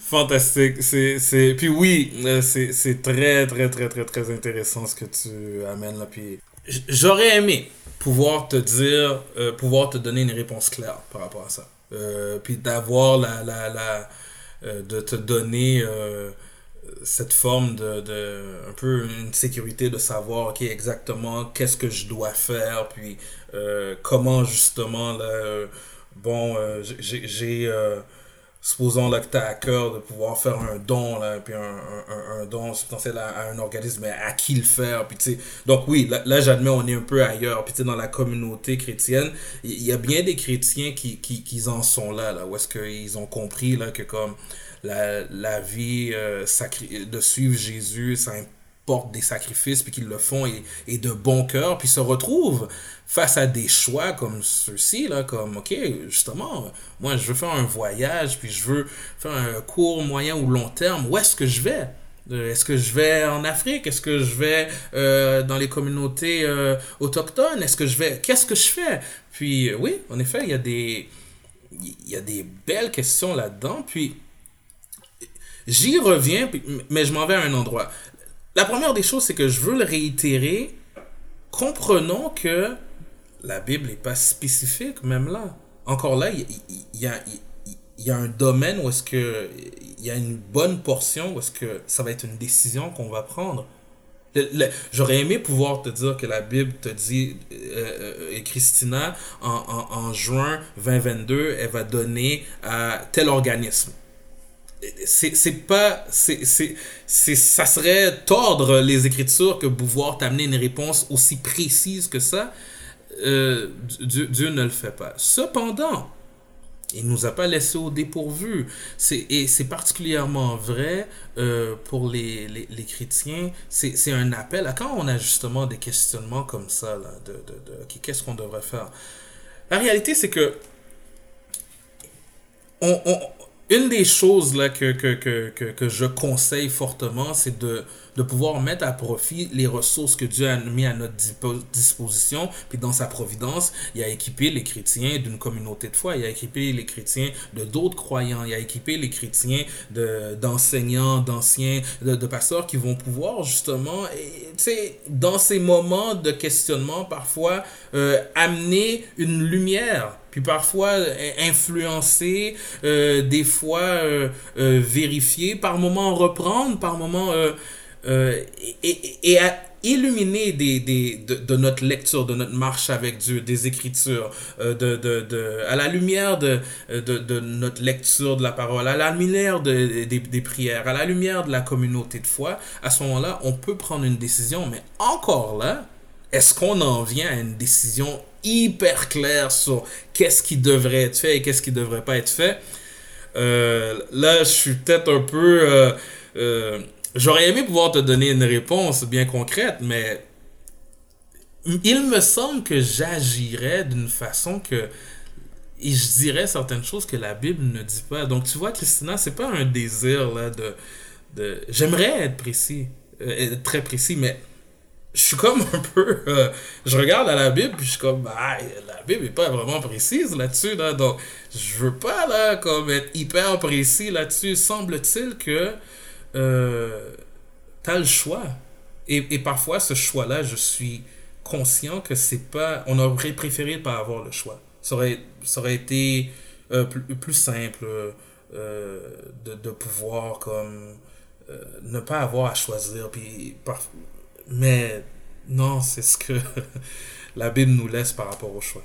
Fantastique. C'est, Puis oui, c'est très, très, très, très, très intéressant ce que tu amènes là. Puis j'aurais aimé pouvoir te dire, euh, pouvoir te donner une réponse claire par rapport à ça. Euh, puis d'avoir la, la, la euh, de te donner cette forme de, de, un peu une sécurité de savoir, ok, exactement qu'est-ce que je dois faire, puis comment justement, là, bon, j'ai supposons là, que tu as à cœur de pouvoir faire un don, là, puis un, un, un don substantiel à, un organisme, mais à qui le faire. Puis, donc oui, là, j'admets, on est un peu ailleurs. Puis dans la communauté chrétienne, il y, a bien des chrétiens qui, qui, qui en sont là, là où est-ce qu'ils ont compris là, que comme la, la vie euh, de suivre Jésus, ça portent des sacrifices, puis qu'ils le font et, et, de bon cœur, puis se retrouvent face à des choix comme ceux-ci, comme, OK, justement, moi, je veux faire un voyage, puis je veux faire un court, moyen ou long terme, où est-ce que je vais? Euh, est-ce que je vais en Afrique? Est-ce que je vais euh, dans les communautés autochtones? Est-ce que je vais... Qu'est-ce que je fais? Puis, oui, en effet, il y a des... Il y a des belles questions là-dedans. Puis, j'y reviens, mais je m'en vais à un endroit. La première des choses, c'est que je veux le réitérer. Comprenons que la Bible n'est pas spécifique, même là. Encore là, il y, a, un domaine où est-ce que il y a une bonne portion où est-ce que ça va être une décision qu'on va prendre. J'aurais aimé pouvoir te dire que la Bible te dit, euh, euh Christina, en, en, en, juin 2022, elle va donner à tel organisme c'est pas c'est ça serait tordre les écritures que pouvoir t'amener une réponse aussi précise que ça. Euh, Dieu, Dieu, ne le fait pas. Cependant il nous a pas laissé au dépourvu. Et c'est particulièrement vrai euh, pour les, les, les chrétiens. C'est un appel à quand on a justement des questionnements comme ça de, de, de qu'est-ce qu'on devrait faire? La réalité c'est que on, une des choses là, que, je conseille fortement, c'est de, de pouvoir mettre à profit les ressources que Dieu a mis à notre disposition. Puis dans sa providence, il a équipé les chrétiens d'une communauté de foi, il a équipé les chrétiens de d'autres croyants, il a équipé les chrétiens d'enseignants, d'anciens, de, pasteurs qui vont pouvoir justement, et, dans ces moments de questionnement, parfois euh, amener une lumière puis parfois euh, influencer, euh, des fois euh, vérifier, par moment reprendre, par moment et, à illuminer des, des, de, notre lecture, de notre marche avec Dieu, des Écritures, de, de, de, à la lumière de, de, notre lecture de la parole, à la lumière de, des, des prières, à la lumière de la communauté de foi, à ce moment-là, on peut prendre une décision, mais encore là, est-ce qu'on en vient à une décision hyper clair sur qu'est-ce qui devrait être fait et qu'est-ce qui devrait pas être fait? Euh, là, je suis peut-être un peu... Euh, euh, j'aurais aimé pouvoir te donner une réponse bien concrète, mais il me semble que j'agirais d'une façon que... Et je dirais certaines choses que la Bible ne dit pas. Donc, tu vois, Christina, c'est pas un désir là de... J'aimerais être précis, être très précis, mais je suis comme un peu. euh, je regarde à la Bible, puis je suis comme, bah, la Bible est pas vraiment précise là-dessus, là. Donc, je veux pas, là, comme être hyper précis là-dessus. Semble-t-il que euh, t'as le choix. Et, et parfois, ce choix-là, je suis conscient que c'est pas. On aurait préféré pas avoir le choix. Ça aurait, ça aurait été euh, plus, plus simple euh, de, de pouvoir, comme. euh, ne pas avoir à choisir. Puis, par- mais non, c'est ce que la Bible nous laisse par rapport au choix.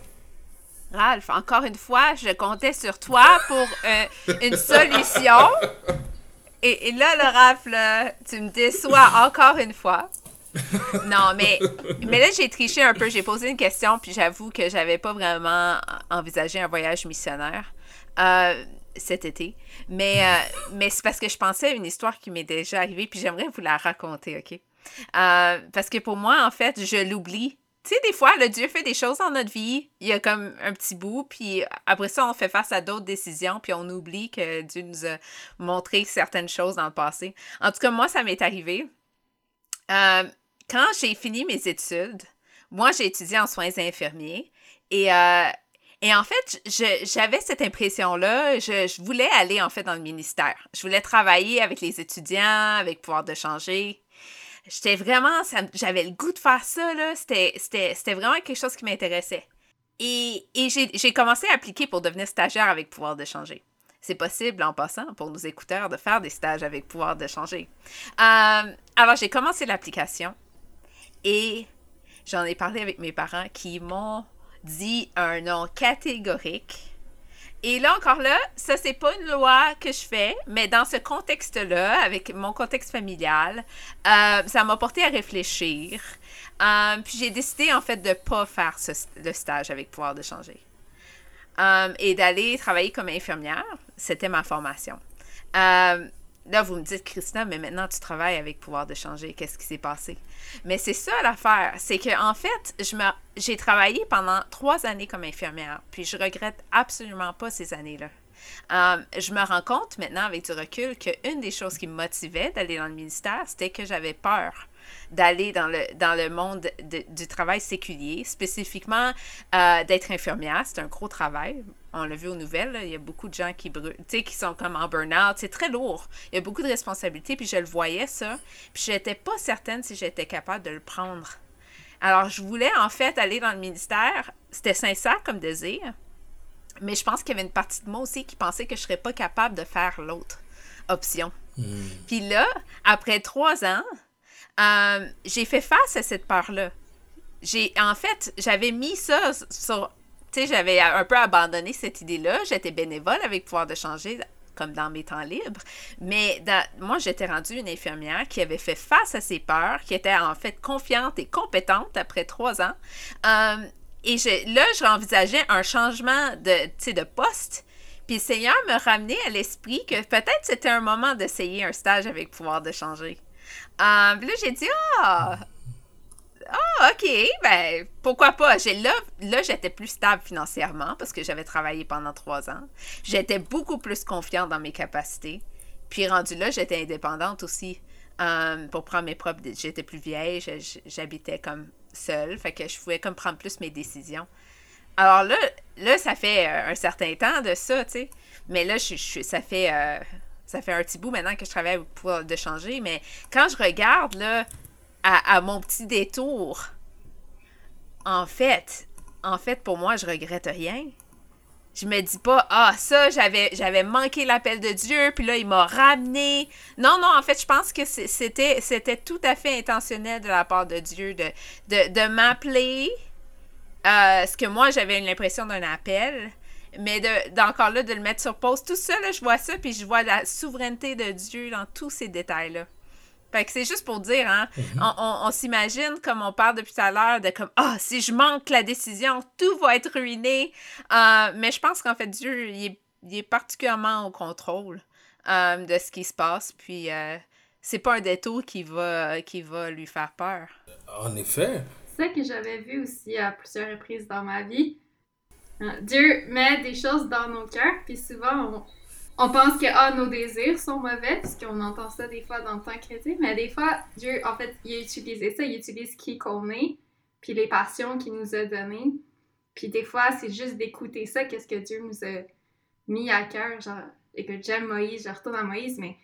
Ralph, encore une fois, je comptais sur toi pour euh, une solution. Et, et là, le là, tu me déçois encore une fois. Non, mais, mais là, j'ai triché un peu. J'ai posé une question, puis j'avoue que j'avais pas vraiment envisagé un voyage missionnaire euh, cet été. Mais, euh, mais c'est parce que je pensais à une histoire qui m'est déjà arrivée, puis j'aimerais vous la raconter, OK? Euh, parce que pour moi, en fait, je l'oublie. Tu sais, des fois, le Dieu fait des choses dans notre vie, il y a comme un petit bout, puis après ça, on fait face à d'autres décisions, puis on oublie que Dieu nous a montré certaines choses dans le passé. En tout cas, moi, ça m'est arrivé. Euh, quand j'ai fini mes études, moi, j'ai étudié en soins infirmiers, et, euh, et en fait, j'avais cette impression-là, je, je voulais aller en fait dans le ministère. Je voulais travailler avec les étudiants, avec pouvoir de changer. J'étais vraiment, j'avais le goût de faire ça, là. C'était, vraiment quelque chose qui m'intéressait. Et, et j'ai, commencé à appliquer pour devenir stagiaire avec pouvoir de changer. C'est possible, en passant, pour nos écouteurs, de faire des stages avec pouvoir de changer. Euh, alors, j'ai commencé l'application et j'en ai parlé avec mes parents qui m'ont dit un nom catégorique. Et là encore là, ça c'est pas une loi que je fais, mais dans ce contexte-là, avec mon contexte familial, euh, ça m'a porté à réfléchir. Euh, puis j'ai décidé en fait de pas faire le stage avec pouvoir de changer. Euh, et d'aller travailler comme infirmière, c'était ma formation. Là, vous me dites, Christina, mais maintenant tu travailles avec pouvoir de changer. Qu'est-ce qui s'est passé? Mais c'est ça l'affaire. C'est que en fait, je me, j'ai travaillé pendant trois années comme infirmière, puis je regrette absolument pas ces années-là. Euh, je me rends compte maintenant avec du recul qu'une des choses qui me motivait d'aller dans le ministère, c'était que j'avais peur d'aller dans le, dans le monde de- du travail séculier, spécifiquement euh, d'être infirmière. C'est un gros travail. On l'a vu aux nouvelles, là, il y a beaucoup de gens qui, brûlent, qui sont comme en burn-out. C'est très lourd. Il y a beaucoup de responsabilités, puis je le voyais, ça. Puis je n'étais pas certaine si j'étais capable de le prendre. Alors, je voulais en fait aller dans le ministère. C'était sincère comme désir. Mais je pense qu'il y avait une partie de moi aussi qui pensait que je serais pas capable de faire l'autre option. Puis là, après trois ans, euh, j'ai fait face à cette peur-là. J'ai, en fait, j'avais mis ça sur, tu sais, j'avais un peu abandonné cette idée-là. J'étais bénévole avec pouvoir de changer comme dans mes temps libres. Mais moi, j'étais rendue une infirmière qui avait fait face à ses peurs, qui était en fait confiante et compétente après trois ans. Euh, et là, je envisageais un changement de, poste. Puis le Seigneur me ramenait à l'esprit que peut-être c'était un moment d'essayer un stage avec pouvoir de changer. Puis là, j'ai dit, ah, ah, ok, ben, pourquoi pas? Là, là, j'étais plus stable financièrement parce que j'avais travaillé pendant trois ans. J'étais beaucoup plus confiante dans mes capacités. Puis rendu là, j'étais indépendante aussi euh, pour prendre mes propres... J'étais plus vieille, j'habitais comme seule, fait que je pouvais comme prendre plus mes décisions. Alors là, là ça fait euh, un certain temps de ça, tu sais. Mais là, je, ça fait... euh, ça fait un petit bout maintenant que je travaille pour pouvoir de changer, mais quand je regarde là, à, mon petit détour, en fait, en fait, pour moi, je regrette rien. Je me dis pas, ah, ça, j'avais, manqué l'appel de Dieu, puis là, il m'a ramené. Non, non, en fait, je pense que c'était, tout à fait intentionnel de la part de Dieu de, m'appeler, euh, ce que moi, j'avais l'impression d'un appel, mais de, d'encore là, de le mettre sur pause. Tout ça, là, je vois ça, puis je vois la souveraineté de Dieu dans tous ces détails-là. Fait que c'est juste pour dire, hein, on, on- on s'imagine, comme on parle depuis tout à l'heure, de comme, ah, si je manque la décision, tout va être ruiné. Euh, mais je pense qu'en fait, Dieu, il est, il est particulièrement au contrôle euh, de ce qui se passe. Puis, euh, c'est pas un détour qui va, qui va lui faire peur. En effet. C'est ça que j'avais vu aussi à plusieurs reprises dans ma vie. Dieu met des choses dans nos cœurs, puis souvent on pense que ah, nos désirs sont mauvais, parce qu'on entend ça des fois dans le temps chrétien, mais des fois, Dieu, en fait, il a utilisé ça, il utilise qui qu'on est, puis les passions qu'il nous a données. Puis des fois, c'est juste d'écouter ça, qu'est-ce que Dieu nous a mis à cœur. Genre, et que j'aime Moïse, je retourne à Moïse, mais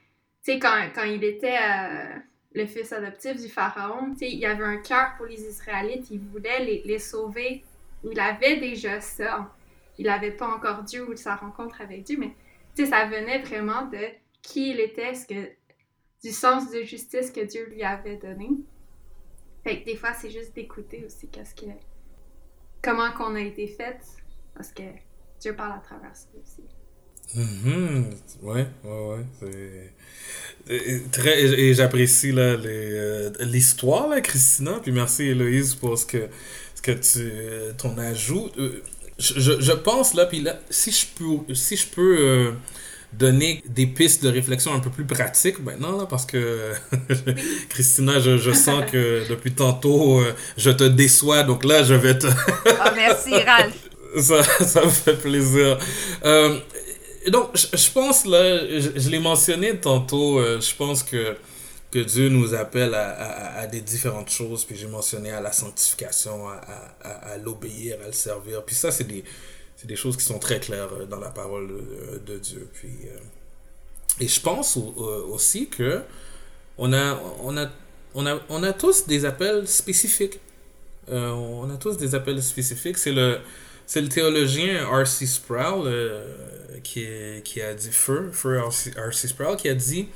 tu sais, quand, quand, il était euh, le fils adoptif du pharaon, tu sais, il avait un cœur pour les Israélites, il voulait les, les sauver. Il avait déjà ça. Il n'avait pas encore Dieu ou sa rencontre avec Dieu, mais ça venait vraiment de qui il était, ce que, du sens de justice que Dieu lui avait donné. Fait que des fois, c'est juste d'écouter aussi qu'est-ce que, comment qu'on a été fait, parce que Dieu parle à travers ça aussi. Mm Ouais, ouais, ouais. Très, et, j'apprécie euh, l'histoire, Christina. Puis merci, Héloïse, pour ce que, ce que tu, euh, ton ajout. Je, je, pense là, puis là, si je peux, si je peux euh, donner des pistes de réflexion un peu plus pratiques maintenant, là, parce que Christina, je, je, sens que depuis tantôt, euh, je te déçois, donc là, je vais te... oh, merci, Ralph. Ça, ça me fait plaisir. Euh, donc, je, je, pense, là, je l'ai mentionné tantôt, je pense que que Dieu nous appelle à, des différentes choses. Puis j'ai mentionné à la sanctification, à, l'obéir, à le servir. Puis ça, c'est des, des choses qui sont très claires euh, dans la parole de, de Dieu. Puis, euh, et je pense aussi que on a, on, a, on, a, on a tous des appels spécifiques. Euh, on a tous des appels spécifiques. C'est le, c'est le théologien R.C. Sproul euh, qui, qui a dit, Feu, Feu R.C. Sproul, qui a dit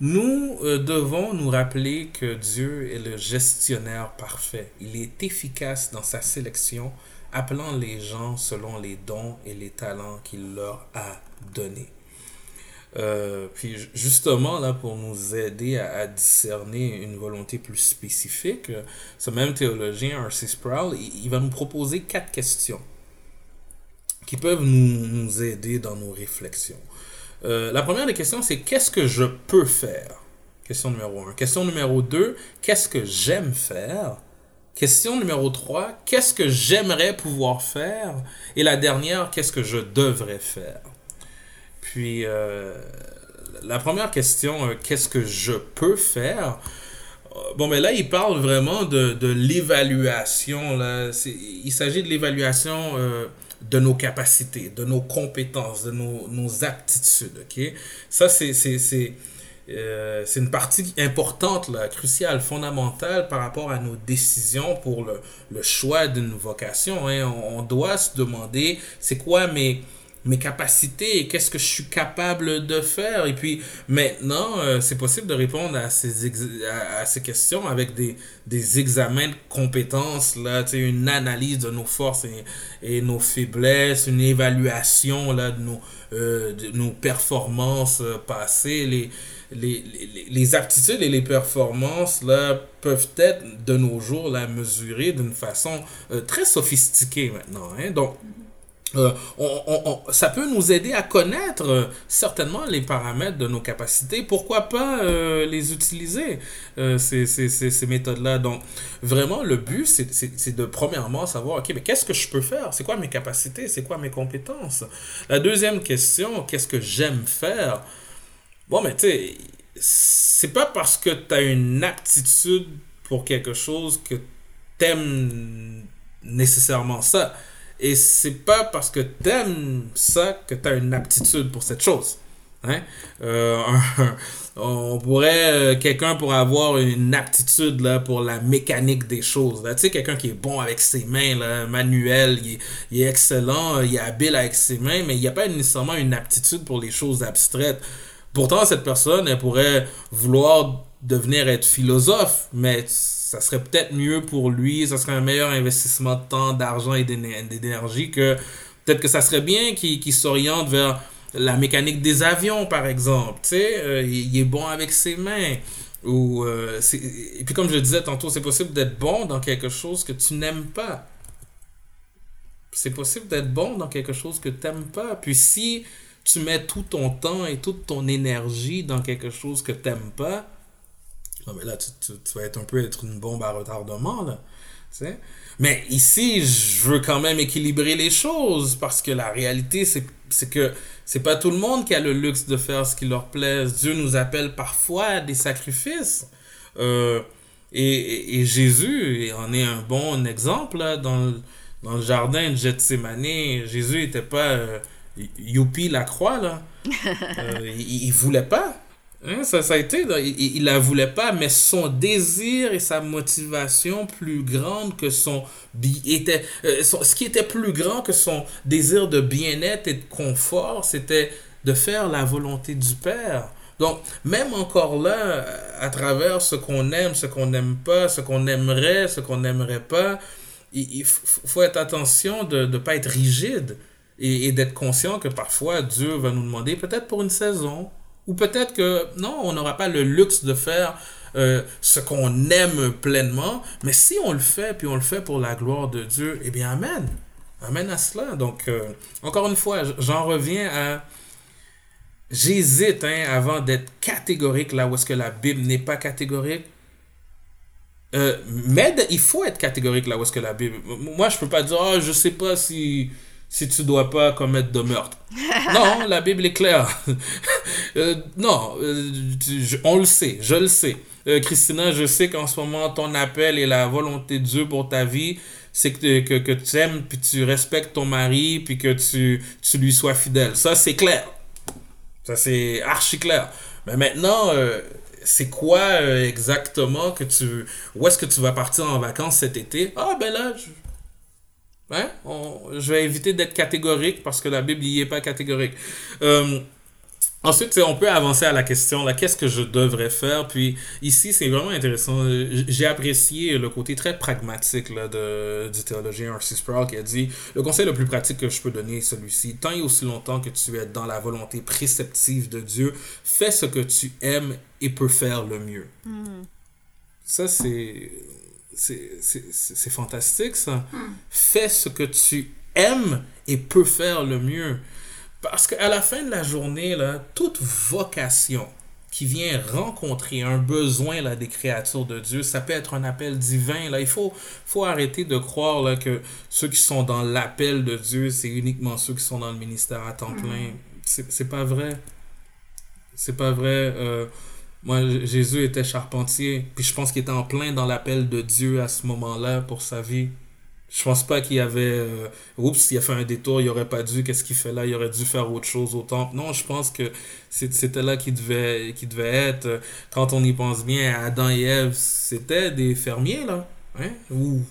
nous euh, devons nous rappeler que Dieu est le gestionnaire parfait. Il est efficace dans sa sélection, appelant les gens selon les dons et les talents qu'il leur a donnés. Euh, puis justement, là, pour nous aider à, discerner une volonté plus spécifique, ce même théologien, R.C. Sproul, il, va nous proposer quatre questions qui peuvent nous, nous aider dans nos réflexions. Euh, la première des questions, c'est qu'est-ce que je peux faire? Question numéro 1. Question numéro 2, qu'est-ce que j'aime faire? Question numéro 3, qu'est-ce que j'aimerais pouvoir faire? Et la dernière, qu'est-ce que je devrais faire? Puis, euh, la première question, euh, qu'est-ce que je peux faire? Bon, mais là, il parle vraiment de, de l'évaluation. Il s'agit de l'évaluation de nos capacités, de nos compétences, de nos, nos aptitudes. ok? Ça, c'est, euh, une partie importante, cruciale, fondamentale par rapport à nos décisions pour le, le choix d'une vocation. Hein. On, on, doit se demander, c'est quoi mes, mes capacités et qu'est-ce que je suis capable de faire. Et puis maintenant, euh, c'est possible de répondre à ces, à, ces questions avec des, des examens de compétences, là, une analyse de nos forces et, nos faiblesses, une évaluation là, de, nos, euh, de nos performances euh, passées. Les, les, les, les, aptitudes et les performances là, peuvent être de nos jours là, mesurées d'une façon très sophistiquée maintenant. Hein? Donc, euh, on, on, ça peut nous aider à connaître euh, certainement les paramètres de nos capacités. Pourquoi pas euh, les utiliser, ces, ces, ces, ces méthodes-là? Donc, vraiment, le but, c'est de premièrement savoir, OK, mais qu'est-ce que je peux faire? C'est quoi mes capacités? C'est quoi mes compétences? La deuxième question, qu'est-ce que j'aime faire? Bon, mais tu sais, c'est pas parce que tu as une aptitude pour quelque chose que t'aimes nécessairement ça. Et c'est pas parce que t'aimes ça que t'as une aptitude pour cette chose. Hein? Euh, on pourrait, euh, quelqu'un pourrait avoir une aptitude là, pour la mécanique des choses. Tu sais, quelqu'un qui est bon avec ses mains, manuel, il est, excellent, il est habile avec ses mains, mais il n'y a pas nécessairement une aptitude pour les choses abstraites. Pourtant, cette personne, elle pourrait vouloir devenir être philosophe, mais ça serait peut-être mieux pour lui, ça serait un meilleur investissement de temps, d'argent et d'énergie que peut-être que ça serait bien qu'il s'oriente vers la mécanique des avions, par exemple. Tu sais, euh, il est bon avec ses mains. Ou, euh, et puis comme je disais tantôt, c'est possible d'être bon dans quelque chose que tu n'aimes pas. C'est possible d'être bon dans quelque chose que tu n'aimes pas. Puis si tu mets tout ton temps et toute ton énergie dans quelque chose que tu n'aimes pas, non, mais là, tu, tu, tu, vas être un peu être une bombe à retardement, là. sais. Mais ici, je veux quand même équilibrer les choses parce que la réalité, c'est que c'est pas tout le monde qui a le luxe de faire ce qui leur plaise. Dieu nous appelle parfois à des sacrifices. Euh, et, et, Jésus en est un bon exemple là, dans, dans le jardin de Gethsemane. Jésus n'était pas euh, youpi la croix là. Euh, il, il voulait pas. Ça, ça a été, il, il la voulait pas, mais son désir et sa motivation plus grande que son était, euh, ce qui était plus grand que son désir de bien-être et de confort, c'était de faire la volonté du Père. Donc, même encore là, à travers ce qu'on aime, ce qu'on n'aime pas, ce qu'on aimerait, ce qu'on n'aimerait pas, il, faut être attention de ne pas être rigide et d'être conscient que parfois Dieu va nous demander, peut-être pour une saison, ou peut-être que non, on n'aura pas le luxe de faire euh, ce qu'on aime pleinement, mais si on le fait, puis on le fait pour la gloire de Dieu, eh bien, Amen. Amen à cela. Donc, euh, encore une fois, j'en reviens à... J'hésite hein, avant d'être catégorique là où est-ce que la Bible n'est pas catégorique. Euh, mais il faut être catégorique là où est-ce que la Bible... Moi, je peux pas dire, oh, je sais pas si si tu dois pas commettre de meurtre. non, la Bible est claire. Euh, non, euh, on le sait, je le sais. Euh, Christina, je sais qu'en ce moment, ton appel et la volonté de Dieu pour ta vie, c'est que, que, que tu aimes, puis tu respectes ton mari, puis que tu, tu lui sois fidèle. Ça, c'est clair. Ça, c'est archi clair. Mais maintenant, c'est quoi exactement que tu... Où est-ce que tu vas partir en vacances cet été? Ah, ben là, je Hein? je vais éviter d'être catégorique parce que la Bible n'y est pas catégorique. Euh, ensuite, on peut avancer à la question, là, qu'est-ce que je devrais faire? Puis ici, c'est vraiment intéressant. J'ai apprécié le côté très pragmatique là, de, du théologien R.C. Sproul qui a dit, le conseil le plus pratique que je peux donner est celui-ci. Tant et aussi longtemps que tu es dans la volonté préceptive de Dieu, fais ce que tu aimes et peux faire le mieux. Hmm. Ça, c'est c'est fantastique ça. Fais ce que tu aimes et peux faire le mieux. Parce qu'à la fin de la journée, là, toute vocation qui vient rencontrer un besoin là, des créatures de Dieu, ça peut être un appel divin. Là. Il faut, faut arrêter de croire là, que ceux qui sont dans l'appel de Dieu, c'est uniquement ceux qui sont dans le ministère à temps plein. C'est pas vrai. C'est pas vrai. Euh, moi, Jésus était charpentier, puis je pense qu'il était en plein dans l'appel de Dieu à ce moment-là pour sa vie. Je pense pas qu'il y avait. Euh, oups, il a fait un détour, il aurait pas dû, qu'est-ce qu'il fait là Il aurait dû faire autre chose au temple. Non, je pense que c'était là qu'il devait, devait être. Quand on y pense bien, Adam et Ève, c'était des fermiers, là. Hein? Ou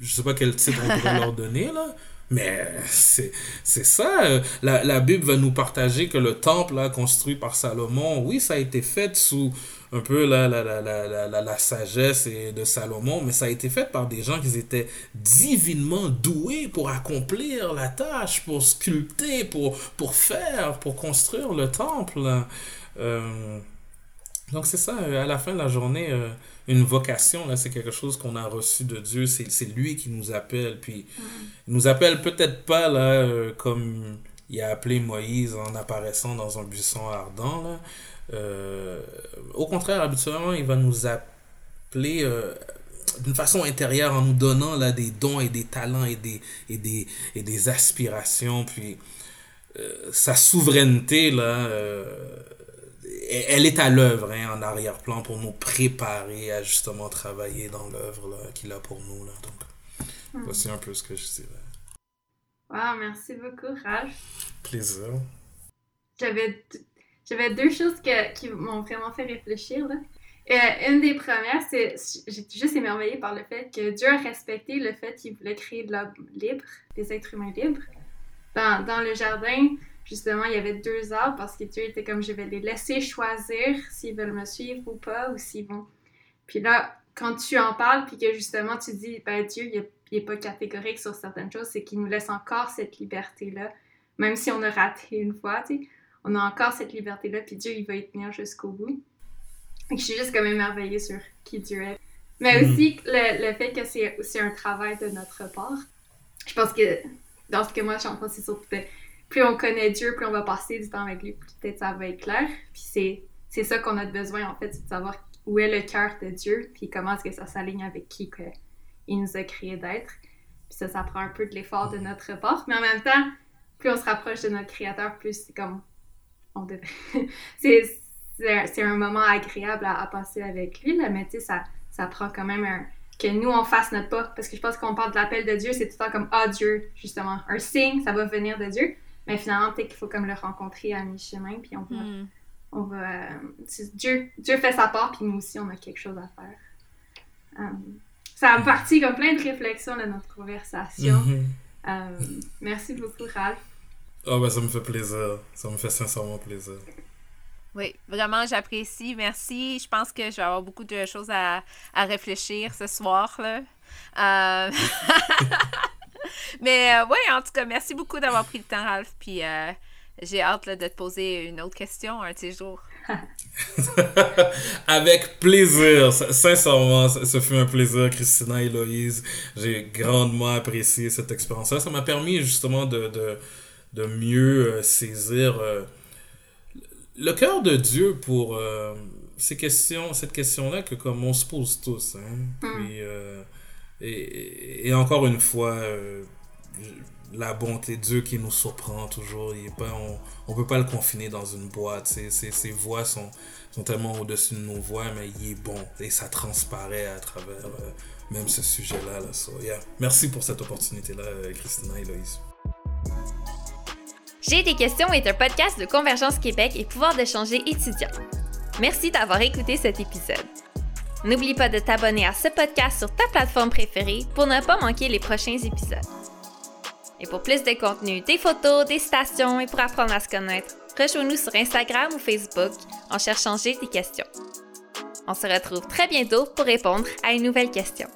je sais pas quel titre on pourrait leur donner, là. Mais c'est ça. Euh, la, la, Bible va nous partager que le temple construit par Salomon, oui, ça a été fait sous un peu la, la, la, la sagesse de Salomon, mais ça a été fait par des gens qui étaient divinement doués pour accomplir la tâche, pour sculpter, pour, pour faire, pour construire le temple. Euh, donc c'est ça, à la fin de la journée, euh, une vocation, là, c'est quelque chose qu'on a reçu de Dieu. C'est lui qui nous appelle. Puis, mm. il nous appelle peut-être pas, là, euh, comme il a appelé Moïse en apparaissant dans un buisson ardent, là. Euh, au contraire, habituellement, il va nous appeler euh, d'une façon intérieure en nous donnant là, des dons et des talents et des, et des, et des aspirations. Puis, sa souveraineté, là elle est à l'œuvre hein, en arrière-plan pour nous préparer à justement travailler dans l'œuvre qu'il a pour nous. Là. Donc, voici un peu ce que je dirais. Wow, merci beaucoup, Ralph. Plaisir. J'avais, j'avais deux choses que, qui m'ont vraiment fait réfléchir. Là. Euh, une des premières, c'est j'étais juste émerveillée par le fait que Dieu a respecté le fait qu'il voulait créer de l'homme libre, des êtres humains libres. Dans, dans le jardin, justement, il y avait deux arbres parce que Dieu était comme je vais les laisser choisir s'ils veulent me suivre ou pas, ou s'ils vont. Puis là, quand tu en parles, puis que justement tu dis, ben Dieu, il n'est pas catégorique sur certaines choses, c'est qu'il nous laisse encore cette liberté-là, même si on a raté une fois, tu sais, on a encore cette liberté-là, puis Dieu, il va y tenir jusqu'au bout. Et je suis juste comme émerveillée sur qui Dieu est. Mais mm. aussi le, le, fait que c'est aussi un travail de notre part. Je pense que dans ce que moi j'en pense, c'est surtout plus on connaît Dieu, plus on va passer du temps avec lui, peut-être ça va être clair. Puis c'est, c'est ça qu'on a besoin, en fait, c'est de savoir où est le cœur de Dieu, puis comment est-ce que ça s'aligne avec qui que il nous a créé d'être. Puis ça, ça prend un peu de l'effort de notre part. Mais en même temps, plus on se rapproche de notre créateur, plus c'est comme on devrait. c'est c'est un moment agréable à, passer avec lui, là, mais tu sais, ça, ça prend quand même un, que nous, on fasse notre pas. Parce que je pense qu'on parle de l'appel de Dieu, c'est tout le temps comme Ah, Dieu, justement. Un signe, ça va venir de Dieu. Mais finalement, peut-être qu'il faut comme le rencontrer à mi-chemin, puis on va. Hmm. On va Dieu, Dieu fait sa part, puis nous aussi, on a quelque chose à faire. Euh, ça a parti comme plein de réflexions de notre conversation. Mm-hmm. Euh, merci beaucoup, Ralph. Oh, ben, ça me fait plaisir. Ça me fait sincèrement plaisir. Oui, vraiment, j'apprécie. Merci. Je pense que je vais avoir beaucoup de choses à, à réfléchir ce soir. Là. Euh, mais euh, oui, en tout cas, merci beaucoup d'avoir pris le temps, Ralph. Puis euh, j'ai hâte de te poser une autre question un de ces jours. Avec plaisir. Sincèrement, ce fut un plaisir, Christina et Héloïse. J'ai grandement apprécié cette expérience-là. Ça m'a permis justement de, de, de mieux saisir le cœur de Dieu pour euh, ces questions, cette question-là que comme on se pose tous. Hein? Hmm. Euh, et, encore une fois, euh, la bonté de Dieu qui nous surprend toujours. Il est pas, on ne peut pas le confiner dans une boîte. Ses, ses, voix sont, sont tellement au-dessus de nos voix, mais il est bon. Et ça transparaît à travers même ce sujet-là. Là. Merci pour cette opportunité-là, Christina et Loïs. J'ai des questions est un podcast de Convergence Québec et pouvoir d'échanger étudiant. Merci d'avoir écouté cet épisode. N'oublie pas de t'abonner à ce podcast sur ta plateforme préférée pour ne pas manquer les prochains épisodes. Et pour plus de contenu, des photos, des stations et pour apprendre à se connaître, rejoins-nous sur Instagram ou Facebook en cherchant J'ai des questions. On se retrouve très bientôt pour répondre à une nouvelle question.